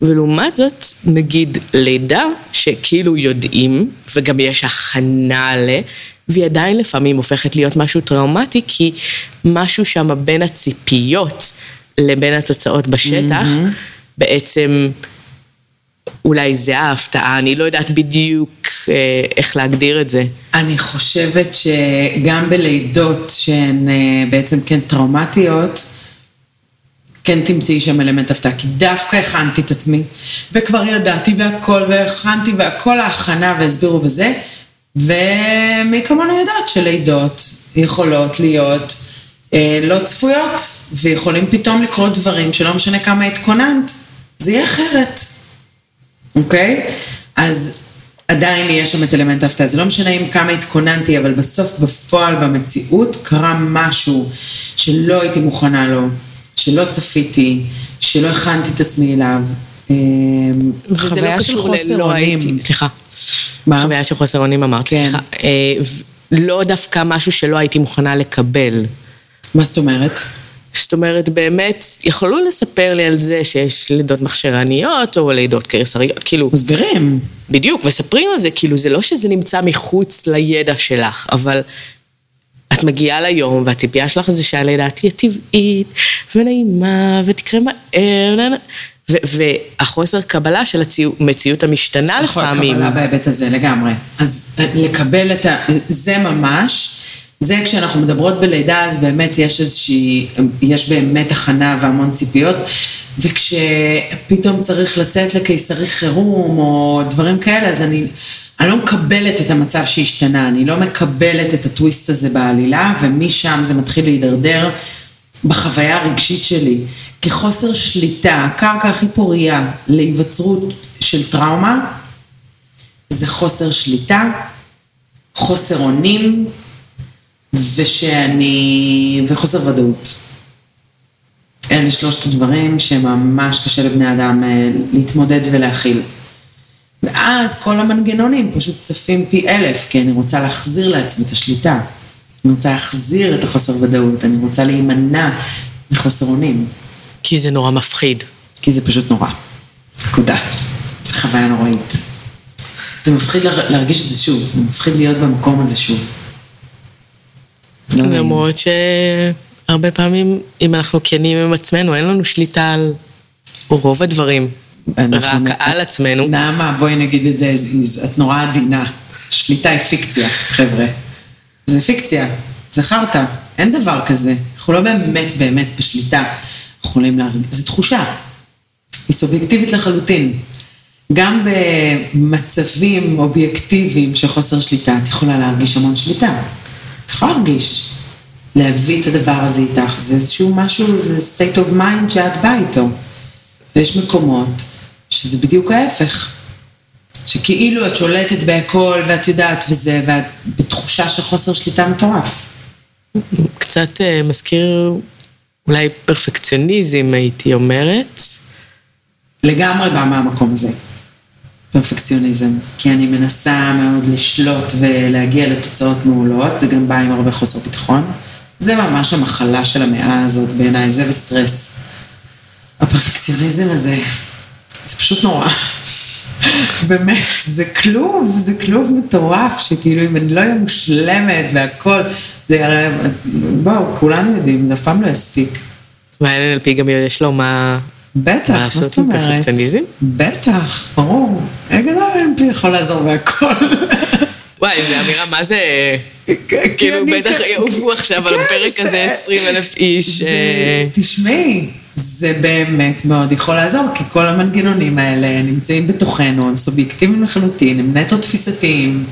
ולעומת זאת, נגיד לידה, שכאילו יודעים, וגם יש הכנה ל... והיא עדיין לפעמים הופכת להיות משהו טראומטי, כי משהו שם בין הציפיות לבין התוצאות בשטח, בעצם אולי זה ההפתעה, אני לא יודעת בדיוק אה, איך להגדיר את זה. אני חושבת שגם בלידות שהן אה, בעצם כן טראומטיות, כן תמצאי שם אלמנט הפתעה, כי דווקא הכנתי את עצמי, וכבר ידעתי והכל, והכנתי והכל ההכנה והסבירו וזה, ומי כמונו יודעת שלידות יכולות להיות אה, לא צפויות, ויכולים פתאום לקרות דברים שלא משנה כמה התכוננת, זה יהיה אחרת. אוקיי? אז עדיין יהיה שם את אלמנט ההפתעה. זה לא משנה אם כמה התכוננתי, אבל בסוף, בפועל, במציאות, קרה משהו שלא הייתי מוכנה לו, שלא צפיתי, שלא הכנתי את עצמי אליו. אה, וזה חוויה לא של חוסר אונים. סליחה. מה? חוויה של חוסר אונים אמרת, כן. סליחה. אה, לא דווקא משהו שלא הייתי מוכנה לקבל. מה זאת אומרת? זאת אומרת, באמת, יכולו לספר לי על זה שיש לידות מכשירניות או לידות קיסריות, כאילו, מסבירים. בדיוק, מספרים על זה, כאילו, זה לא שזה נמצא מחוץ לידע שלך, אבל את מגיעה ליום, והציפייה שלך זה שהלידה תהיה טבעית, ונעימה, ותקרה מהר, והחוסר קבלה של המציאות המשתנה יכול לפעמים. קבלה בהיבט הזה לגמרי. אז לקבל את ה... זה ממש, זה כשאנחנו מדברות בלידה, אז באמת יש איזושהי, יש באמת הכנה והמון ציפיות, וכשפתאום צריך לצאת לקיסרי חירום או דברים כאלה, אז אני, אני לא מקבלת את המצב שהשתנה, אני לא מקבלת את הטוויסט הזה בעלילה, ומשם זה מתחיל להידרדר בחוויה הרגשית שלי. כי חוסר שליטה, הקרקע הכי פורייה להיווצרות של טראומה, זה חוסר שליטה, חוסר אונים, ושאני... וחוסר ודאות. אלה שלושת הדברים שממש קשה לבני אדם אה, להתמודד ולהכיל. ואז כל המנגנונים פשוט צפים פי אלף, כי אני רוצה להחזיר לעצמי את השליטה. אני רוצה להחזיר את החוסר ודאות, אני רוצה להימנע מחוסר אונים, כי זה נורא מפחיד. כי זה פשוט נורא. נקודה. זו חוויה נוראית. זה מפחיד לה- להרגיש את זה שוב, זה מפחיד להיות במקום הזה שוב. לא. למרות שהרבה פעמים, אם אנחנו כנים עם עצמנו, אין לנו שליטה על רוב הדברים, רק על עצמנו. נעמה, בואי נגיד את זה as is, את נורא עדינה. שליטה היא פיקציה, חבר'ה. זה פיקציה, זה חרטא, אין דבר כזה. אנחנו לא באמת באמת בשליטה יכולים להרגיש, זו תחושה. היא סובייקטיבית לחלוטין. גם במצבים אובייקטיביים של חוסר שליטה, את יכולה להרגיש המון שליטה. את יכולה להרגיש. להביא את הדבר הזה איתך. זה איזשהו משהו, זה state of mind שאת באה איתו. ויש מקומות שזה בדיוק ההפך. שכאילו את שולטת בהכל ואת יודעת וזה, ואת בתחושה של חוסר שליטה מטורף. קצת uh, מזכיר אולי פרפקציוניזם, הייתי אומרת. לגמרי בא מהמקום הזה, פרפקציוניזם. כי אני מנסה מאוד לשלוט ולהגיע לתוצאות מעולות, זה גם בא עם הרבה חוסר ביטחון. זה ממש המחלה של המאה הזאת בעיניי, זה וסטרס. הפרפקציוניזם הזה, זה פשוט נורא. באמת, זה כלוב, זה כלוב מטורף, שכאילו אם אני לא אהיה מושלמת והכל, זה הרי, בואו, כולנו יודעים, זה אף פעם לא יספיק. וה-NLP גם יש לו מה... בטח, מה זאת אומרת? פרפקציוניזם? בטח, ברור. גדול NLP יכול לעזור בהכל. וואי, זו אמירה, מה זה... כאילו, בטח יעופו עכשיו על כן, הפרק הזה 20 אלף איש. אה, תשמעי, זה באמת מאוד יכול לעזור, כי כל המנגנונים האלה נמצאים בתוכנו, הם סובייקטיביים לחלוטין, הם נטו תפיסתיים,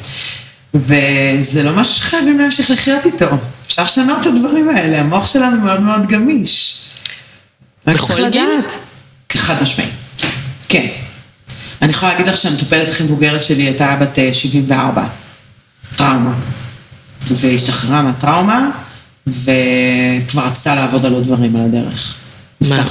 וזה לא משהו שחייבים להמשיך לחיות איתו. אפשר לשנות את הדברים האלה, המוח שלנו מאוד מאוד גמיש. בכל גיל? חד משמעי. כן. אני יכולה להגיד לך שהמטופלת הכי מבוגרת שלי הייתה בת אה, 74. טראומה. והשתחררה מהטראומה, וכבר רצתה לעבוד על עוד דברים על הדרך.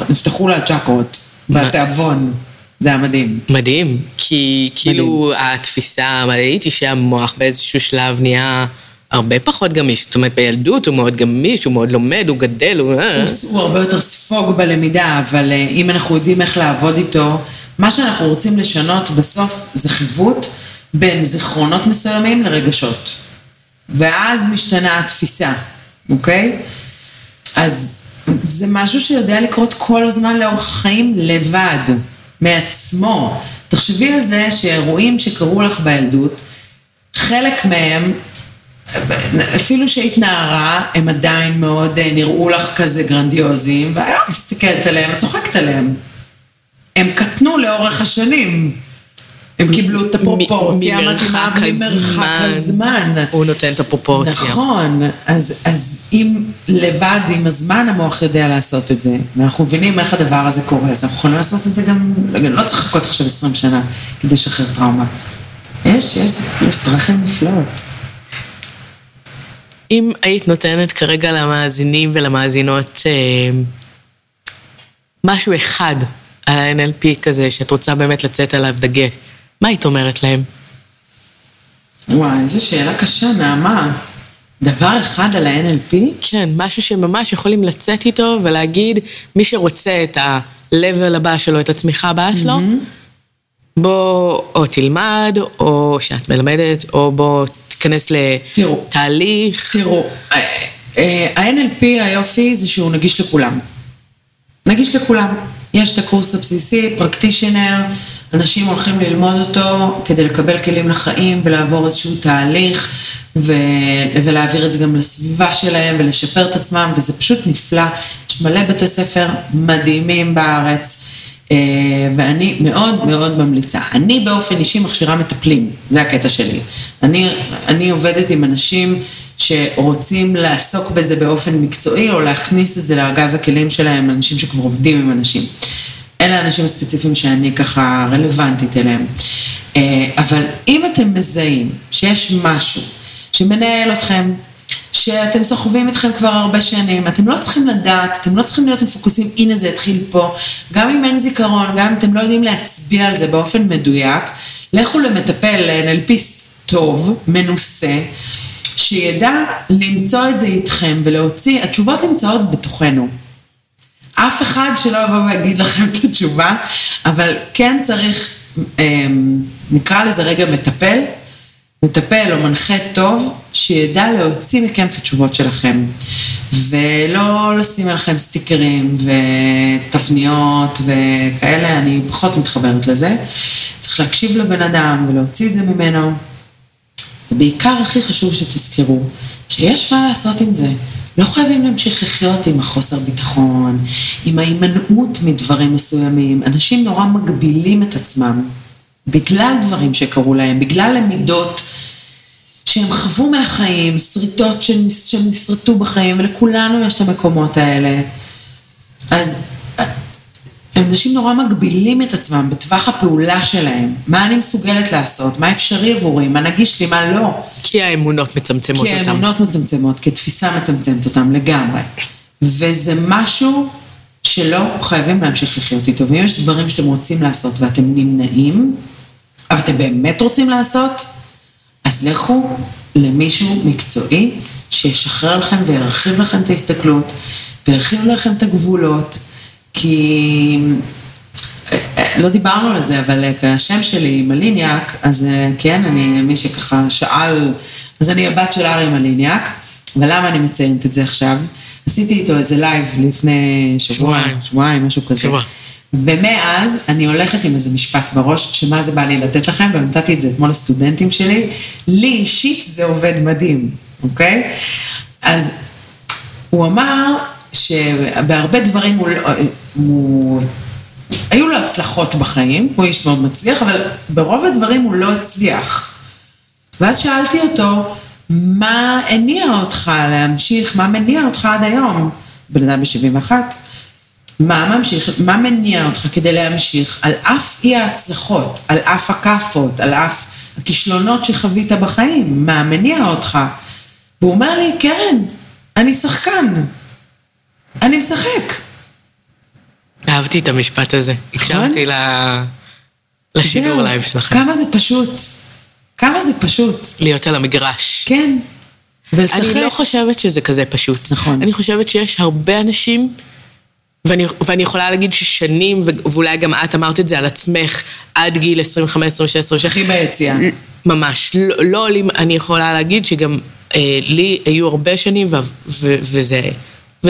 נפתחו לה הצ'קרות? והתיאבון. זה היה מדהים. מדהים, כי כאילו התפיסה המדעית היא שהמוח באיזשהו שלב נהיה הרבה פחות גמיש. זאת אומרת, בילדות הוא מאוד גמיש, הוא מאוד לומד, הוא גדל, הוא... אה, הוא, הוא הרבה יותר ספוג בלמידה, אבל אה, אם אנחנו יודעים איך לעבוד איתו, מה שאנחנו רוצים לשנות בסוף זה חיווט בין זיכרונות מסוימים לרגשות. ואז משתנה התפיסה, אוקיי? אז זה משהו שיודע לקרות כל הזמן לאורך החיים לבד, מעצמו. תחשבי על זה שאירועים שקרו לך בילדות, חלק מהם אפילו שהיית נערה, הם עדיין מאוד אה, נראו לך כזה גרנדיוזיים, והיום מסתכלת עליהם, את צוחקת עליהם. הם קטנו לאורך השנים. הם קיבלו את הפרופורציה המתאימה ממרחק ממרחק הזמן. הוא נותן את הפרופורציה. נכון, אז, אז אם לבד, עם הזמן המוח יודע לעשות את זה, ואנחנו מבינים איך הדבר הזה קורה, אז אנחנו יכולים לעשות את זה גם, לא צריך לחכות עכשיו 20 שנה כדי לשחרר טראומה. יש, יש, יש דרכים נפלאות. אם היית נותנת כרגע למאזינים ולמאזינות אה, משהו אחד על ה-NLP כזה, שאת רוצה באמת לצאת עליו דגש, מה היית אומרת להם? וואי, איזו שאלה קשה, נעמה. דבר אחד על ה-NLP? כן, משהו שממש יכולים לצאת איתו ולהגיד, מי שרוצה את ה-level הבא שלו, את הצמיחה הבאה שלו, בוא או תלמד, או שאת מלמדת, או בוא תיכנס. לתהליך. תראו, אה, אה, ה-NLP, היופי זה שהוא נגיש לכולם. נגיש לכולם. יש את הקורס הבסיסי, פרקטישנר, אנשים הולכים ללמוד אותו כדי לקבל כלים לחיים ולעבור איזשהו תהליך ו... ולהעביר את זה גם לסביבה שלהם ולשפר את עצמם, וזה פשוט נפלא. יש מלא בתי ספר מדהימים בארץ. אה, ואני מאוד מאוד ממליצה. אני באופן אישי מכשירה מטפלים, זה הקטע שלי. אני, אני עובדת עם אנשים שרוצים לעסוק בזה באופן מקצועי, או להכניס את זה לארגז הכלים שלהם, אנשים שכבר עובדים עם אנשים. אלה האנשים הספציפיים שאני ככה רלוונטית אליהם. אה, אבל אם אתם מזהים שיש משהו שמנהל אתכם, שאתם סוחבים אתכם כבר הרבה שנים, אתם לא צריכים לדעת, אתם לא צריכים להיות מפוקסים, הנה זה התחיל פה, גם אם אין זיכרון, גם אם אתם לא יודעים להצביע על זה באופן מדויק, לכו למטפל, ל-NLP טוב, מנוסה, שידע למצוא את זה איתכם ולהוציא, התשובות נמצאות בתוכנו. אף אחד שלא יבוא ויגיד לכם את התשובה, אבל כן צריך, אמ, נקרא לזה רגע מטפל, מטפל או מנחה טוב, שידע להוציא מכם את התשובות שלכם. ולא לשים עליכם סטיקרים ותבניות וכאלה, אני פחות מתחברת לזה. צריך להקשיב לבן אדם ולהוציא את זה ממנו. ובעיקר הכי חשוב שתזכרו, שיש מה לעשות עם זה. לא חייבים להמשיך לחיות עם החוסר ביטחון, עם ההימנעות מדברים מסוימים. אנשים נורא מגבילים את עצמם בגלל דברים שקרו להם, בגלל למידות שהם חוו מהחיים, שריטות שהם בחיים, ולכולנו יש את המקומות האלה. אז אנשים נורא מגבילים את עצמם בטווח הפעולה שלהם. מה אני מסוגלת לעשות? מה אפשרי עבורי? מה נגיש לי? מה לא? כי האמונות מצמצמות כי אותם. האמונות מצמצמות, כי תפיסה מצמצמת אותם לגמרי. וזה משהו שלא חייבים להמשיך לחיות איתו. ואם יש דברים שאתם רוצים לעשות ואתם נמנעים, אבל אתם באמת רוצים לעשות, אז לכו למישהו מקצועי שישחרר לכם וירחיב לכם את ההסתכלות, וירחיב לכם את הגבולות, כי... לא דיברנו על זה, אבל אה, השם שלי מליניאק, אז אה, כן, אני, מי שככה שאל, אז אני הבת של אריה מליניאק, ולמה אני מציינת את זה עכשיו? עשיתי איתו איזה live לפני שבוע, שבועיים. שבועיים, משהו כזה. שבוע. ומאז אני הולכת עם איזה משפט בראש, שמה זה בא לי לתת לכם, ונתתי את זה אתמול לסטודנטים שלי, לי אישית זה עובד מדהים, אוקיי? אז הוא אמר שבהרבה דברים הוא, לא- הוא... היו לו הצלחות בחיים, הוא איש מאוד מצליח, אבל ברוב הדברים הוא לא הצליח. ואז שאלתי אותו, מה הניע אותך להמשיך, מה מניע אותך עד היום? בן אדם ב-71. מה ממשיך, מה מניע אותך כדי להמשיך על אף אי ההצלחות, על אף הכאפות, על אף הכישלונות שחווית בחיים? מה מניע אותך? והוא אומר לי, קרן, אני שחקן. אני משחק. אהבתי את המשפט הזה. הקשבתי ל- לשידור זהו. live שלכם. כמה זה פשוט. כמה זה פשוט. להיות על המגרש. כן. ולשחק. אני לא חושבת שזה כזה פשוט. נכון. אני חושבת שיש הרבה אנשים, ואני, ואני יכולה להגיד ששנים, ואולי גם את אמרת את זה על עצמך, עד גיל 25, 26, 27, הכי ביציע. ממש. לא, לא אני יכולה להגיד שגם אה, לי היו הרבה שנים, ו, ו, וזה... ו,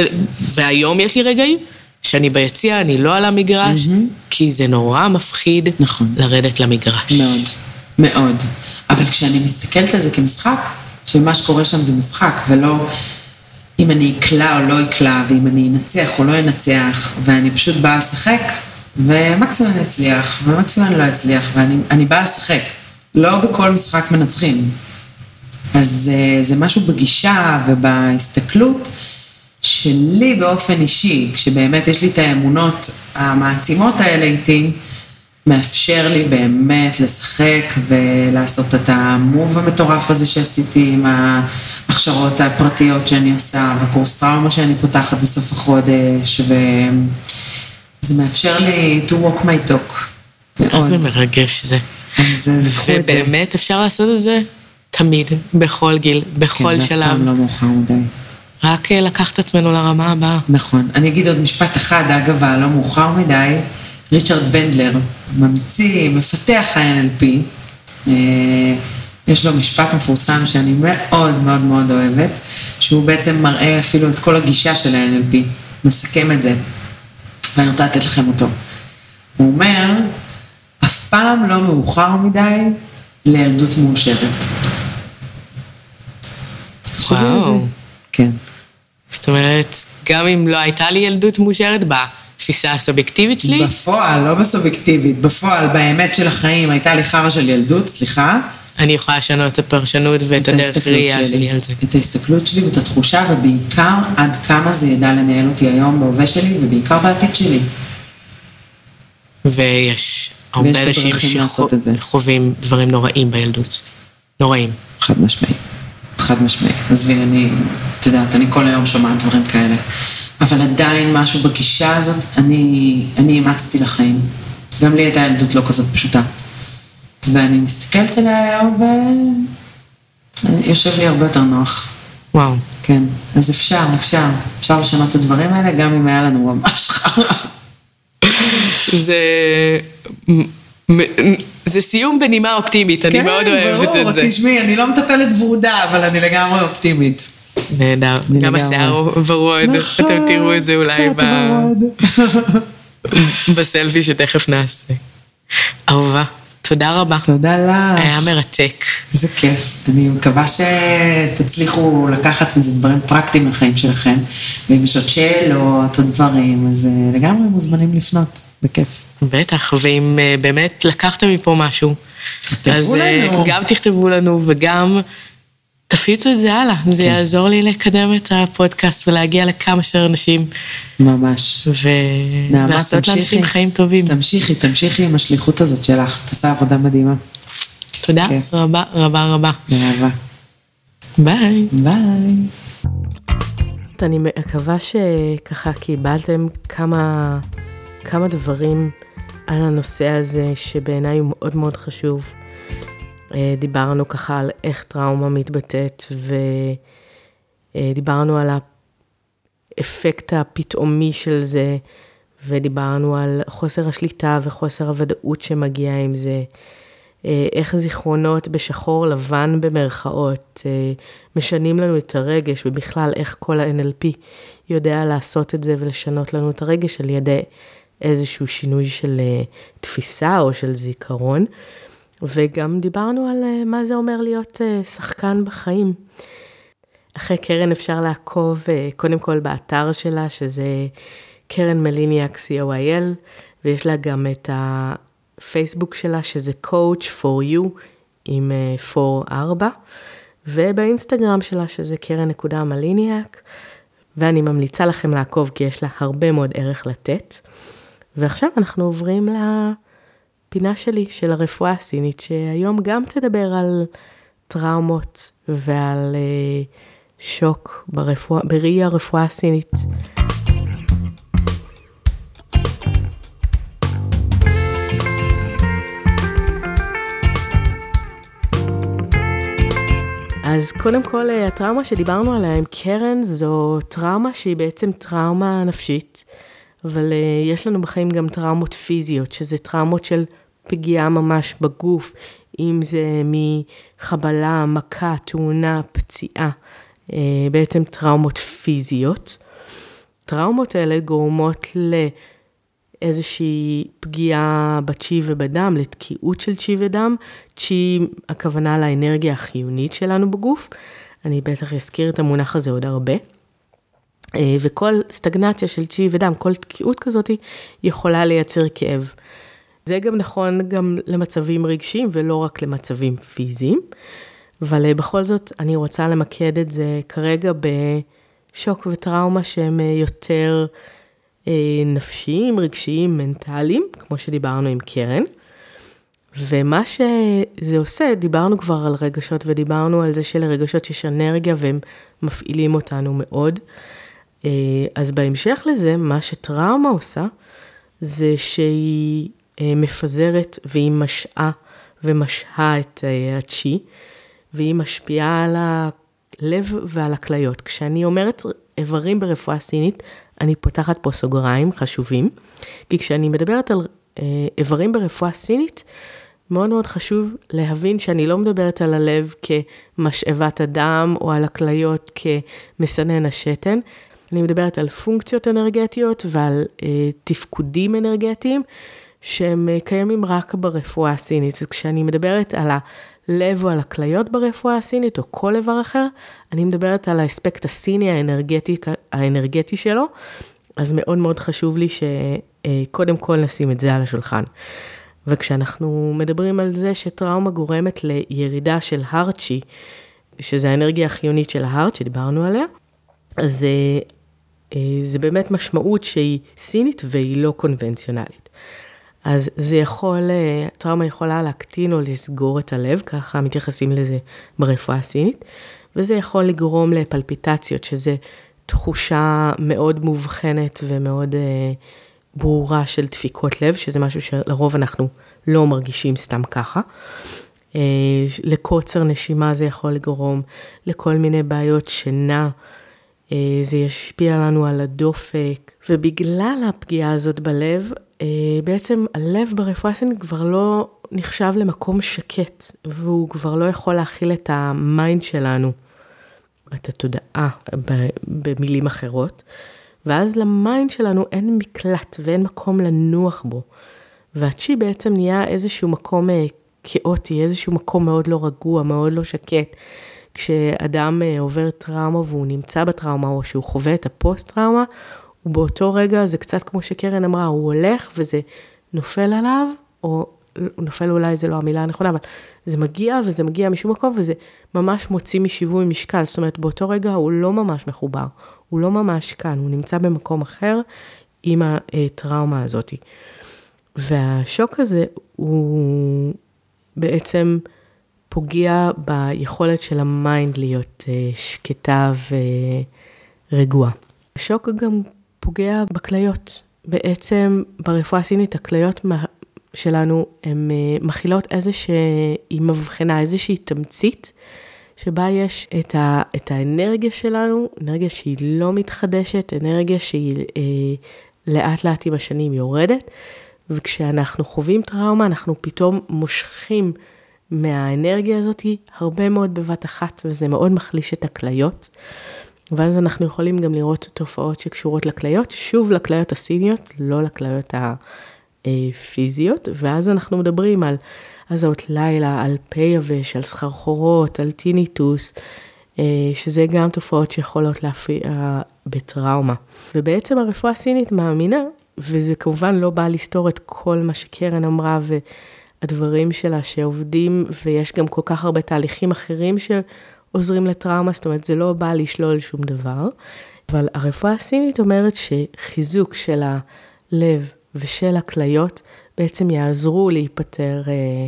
והיום יש לי רגעים שאני ביציע, אני לא על המגרש, כי זה נורא מפחיד נכון. לרדת למגרש. מאוד, מאוד. אבל כשאני מסתכלת על זה כמשחק, שמה שקורה שם זה משחק, ולא אם אני אקלע או לא אקלע, ואם אני אנצח או לא אנצח, ואני פשוט באה לשחק, ומקסימום אני אצליח, ומקסימום אני לא אצליח, ואני אני באה לשחק. לא בכל משחק מנצחים. אז אה, זה משהו בגישה ובהסתכלות שלי באופן אישי, כשבאמת יש לי את האמונות המעצימות האלה איתי, מאפשר לי באמת לשחק ולעשות את המוב המטורף הזה שעשיתי עם ההכשרות הפרטיות שאני עושה, והקורס טראומה שאני פותחת בסוף החודש, וזה מאפשר לי to walk my talk. איזה. מרגש זה. אז את זה. ובאמת אפשר לעשות את זה תמיד, בכל גיל, בכל כן, שלב. פעם לא מאוחר מדי. רק אה, לקח את עצמנו לרמה הבאה. נכון. אני אגיד עוד משפט אחד, אגב, הלא מאוחר מדי, ריצ'רד בנדלר, ממציא, מפתח ה-NLP, אה, יש לו משפט מפורסם שאני מאוד מאוד מאוד אוהבת, שהוא בעצם מראה אפילו את כל הגישה של ה-NLP, מסכם את זה, ואני רוצה לתת לכם אותו. הוא אומר, אף פעם לא מאוחר מדי לילדות מאושרת. וואו. כן. זאת אומרת, גם אם לא הייתה לי ילדות מאושרת בתפיסה הסובייקטיבית שלי, בפועל, לא בסובייקטיבית, בפועל, באמת של החיים, הייתה לי חרא של ילדות, סליחה. אני יכולה לשנות את הפרשנות ואת הדרך ההסתכלות ראייה שלי על זה. את ההסתכלות שלי ואת התחושה, ובעיקר עד כמה זה ידע לנהל אותי היום בהווה שלי, ובעיקר בעתיד שלי. ויש הרבה את אנשים את. שחווים דברים נוראים בילדות. נוראים. חד משמעי. חד משמעי. עזבי, אני, את יודעת, אני כל היום שומעת דברים כאלה. אבל עדיין משהו בגישה הזאת, אני, אני אימצתי לחיים. גם לי הייתה ילדות לא כזאת פשוטה. ואני מסתכלת עליה היום, ויושב לי הרבה יותר נוח. וואו. כן, אז אפשר, אפשר. אפשר לשנות את הדברים האלה, גם אם היה לנו ממש חרא. זה... זה סיום בנימה אופטימית, אני מאוד אוהבת כן, ברור, את זה. תשמעי, אני לא מטפלת ורודה, אבל אני לגמרי אופטימית. נהדר. גם. השיער ורוד, אתם תראראו את זה אולי נכון. בסלפי שתכף נעשה. אהובה, תודה רבה. תודה לך. היה מרתק. איזה כיף. אני מקווה שתצליחו לקחת מזה דברים פרקטיים לחיים שלכם, ואם יש עוד שאלות או דברים, אז אה, לגמרי מוזמנים לפנות, בכיף. בטח, ואם אה, באמת לקחתם מפה משהו, אז אה, לנו. גם תכתבו לנו וגם תפיצו את זה הלאה, כן. זה יעזור לי לקדם את הפודקאסט ולהגיע לכמה שיותר אנשים. ממש. ולעשות לאנשים חיים טובים. תמשיכי, תמשיכי עם השליחות הזאת שלך, את עושה עבודה מדהימה. תודה כן. רבה רבה רבה. באהבה. ביי. ביי. אני מקווה שככה קיבלתם כמה, כמה דברים על הנושא הזה, שבעיניי הוא מאוד מאוד חשוב. אה, דיברנו ככה על איך טראומה מתבטאת, ודיברנו על האפקט הפתאומי של זה, ודיברנו על חוסר השליטה וחוסר הוודאות שמגיע עם זה. אה, איך זיכרונות בשחור לבן במרכאות אה, משנים לנו את הרגש, ובכלל איך כל ה-NLP יודע לעשות את זה ולשנות לנו את הרגש על ידי איזשהו שינוי של תפיסה או של זיכרון. וגם דיברנו על אה, מה זה אומר להיות אה, שחקן בחיים. אחרי קרן אפשר לעקוב אה, קודם כל באתר שלה, שזה קרן מליניאק co.il, ויש לה גם את הפייסבוק שלה, שזה coach for you, עם 4-4, ובאינסטגרם שלה, שזה קרן נקודה מליניאק, ואני ממליצה לכם לעקוב, כי יש לה הרבה מאוד ערך לתת. ועכשיו אנחנו עוברים ל... לה... הפינה שלי של הרפואה הסינית, שהיום גם תדבר על טראומות ועל אה, שוק ברפואה, בראי הרפואה הסינית. אז קודם כל, אה, הטראומה שדיברנו עליה עם קרן זו טראומה שהיא בעצם טראומה נפשית, אבל אה, יש לנו בחיים גם טראומות פיזיות, שזה טראומות של פגיעה ממש בגוף, אם זה מחבלה, מכה, תאונה, פציעה, אה, בעצם טראומות פיזיות. טראומות האלה גורמות לאיזושהי פגיעה בצ'י ובדם, לתקיעות של צ'י ודם. צ'י, הכוונה לאנרגיה החיונית שלנו בגוף. אני בטח אזכיר את המונח הזה עוד הרבה. אה, וכל סטגנציה של צ'י ודם, כל תקיעות כזאת, יכולה לייצר כאב. זה גם נכון גם למצבים רגשיים ולא רק למצבים פיזיים, אבל אה, בכל זאת אני רוצה למקד את זה כרגע בשוק וטראומה שהם אה, יותר נפשיים, רגשיים, מנטליים, כמו שדיברנו עם קרן. ומה שזה עושה, דיברנו כבר על רגשות ודיברנו על זה שלרגשות יש אנרגיה והם מפעילים אותנו מאוד. אז בהמשך לזה, מה שטראומה עושה, זה שהיא אה, מפזרת והיא משעה ומשהה את אה, הצ'י, והיא משפיעה על הלב ועל הכליות. כשאני אומרת איברים ברפואה סינית, אני פותחת פה סוגריים חשובים, כי כשאני מדברת על אה, איברים ברפואה סינית, מאוד מאוד חשוב להבין שאני לא מדברת על הלב כמשאבת הדם או על הכליות כמסנן השתן, אני מדברת על פונקציות אנרגטיות ועל אה, תפקודים אנרגטיים שהם אה, קיימים רק ברפואה הסינית. אז כשאני מדברת על הלב או על הכליות ברפואה הסינית, או כל איבר אחר, אני מדברת על האספקט הסיני האנרגטי, האנרגטי שלו, אז מאוד מאוד חשוב לי שקודם כל נשים את זה על השולחן. וכשאנחנו מדברים על זה שטראומה גורמת לירידה של הרצ'י, שזה האנרגיה החיונית של ההארט שדיברנו עליה, אז אה, אה, זה באמת משמעות שהיא סינית והיא לא קונבנציונלית. אז זה יכול, אה, טראומה יכולה להקטין או לסגור את הלב, ככה מתייחסים לזה ברפואה הסינית, וזה יכול לגרום לפלפיטציות, שזה תחושה מאוד מובחנת ומאוד אה, ברורה של דפיקות לב, שזה משהו שלרוב אנחנו לא מרגישים סתם ככה. אה, לקוצר נשימה זה יכול לגרום לכל מיני בעיות שינה. אה, זה ישפיע לנו על הדופק, ובגלל הפגיעה הזאת בלב, אה, בעצם הלב ברפואה הסינית כבר לא נחשב למקום שקט, והוא כבר לא יכול להכיל את ה mind שלנו, את התודעה, במילים אחרות, ואז ל mind שלנו אין מקלט ואין מקום לנוח בו. והצ'י בעצם נהיה איזשהו מקום אה, כאוטי, איזשהו מקום מאוד לא רגוע, מאוד לא שקט. כשאדם אה, עובר טראומה והוא נמצא בטראומה, או שהוא חווה את הפוסט-טראומה, ובאותו רגע זה קצת כמו שקרן אמרה, הוא הולך וזה נופל עליו, או נופל אולי זה לא המילה הנכונה, אבל זה מגיע וזה מגיע משום מקום וזה ממש מוציא משיווי משקל, זאת אומרת באותו רגע הוא לא ממש מחובר, הוא לא ממש כאן, הוא נמצא במקום אחר עם הטראומה הזאת. והשוק הזה הוא בעצם פוגע ביכולת של ה mind להיות אה, שקטה ורגועה. השוק גם פוגע בכליות. בעצם ברפואה הסינית הכליות שלנו הן אה, מכילות איזושהי מבחנה, איזושהי תמצית, שבה יש את, ה, את האנרגיה שלנו, אנרגיה שהיא לא מתחדשת, אנרגיה שהיא אה, לאט לאט עם השנים יורדת, וכשאנחנו חווים טראומה, אנחנו פתאום מושכים מהאנרגיה הזאת הרבה מאוד בבת אחת, וזה מאוד מחליש את הכליות. ואז אנחנו יכולים גם לראות תופעות שקשורות לכליות, שוב לכליות הסיניות, לא לכליות הפיזיות, ואז אנחנו מדברים על הזעות לילה, על פה יבש, על סחרחורות, על טיניטוס, שזה גם תופעות שיכולות להפיע בטראומה. ובעצם הרפואה הסינית מאמינה, וזה כמובן לא בא לסתור את כל מה שקרן אמרה והדברים שלה שעובדים, ויש גם כל כך הרבה תהליכים אחרים שעוזרים לטראומה, זאת אומרת, זה לא בא לשלול שום דבר. אבל הרפואה הסינית אומרת שחיזוק של הלב ושל הכליות בעצם יעזרו להיפטר אה,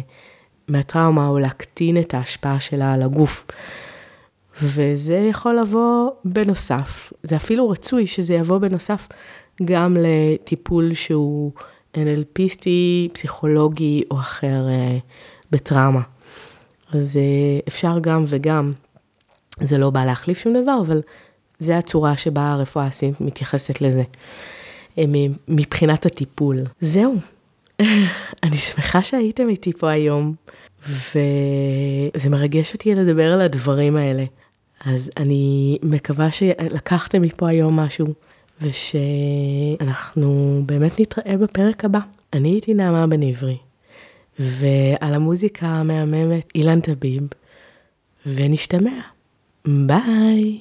מהטראומה או להקטין את ההשפעה שלה על הגוף. וזה יכול לבוא בנוסף, זה אפילו רצוי שזה יבוא בנוסף גם לטיפול שהוא NLPיסטי, פסיכולוגי או אחר אה, בטראומה. אז אה, אפשר גם וגם, זה לא בא להחליף שום דבר, אבל זה הצורה שבה הרפואה הסינית מתייחסת לזה, אה, מבחינת הטיפול. זהו, אני שמחה שהייתם איתי פה היום, וזה מרגש אותי לדבר על הדברים האלה. אז אני מקווה שלקחתם מפה היום משהו, ושאנחנו באמת נתראה בפרק הבא. אני הייתי נעמה בן עברי, ועל המוזיקה המהממת אילן טביב, ונשתמע. ביי!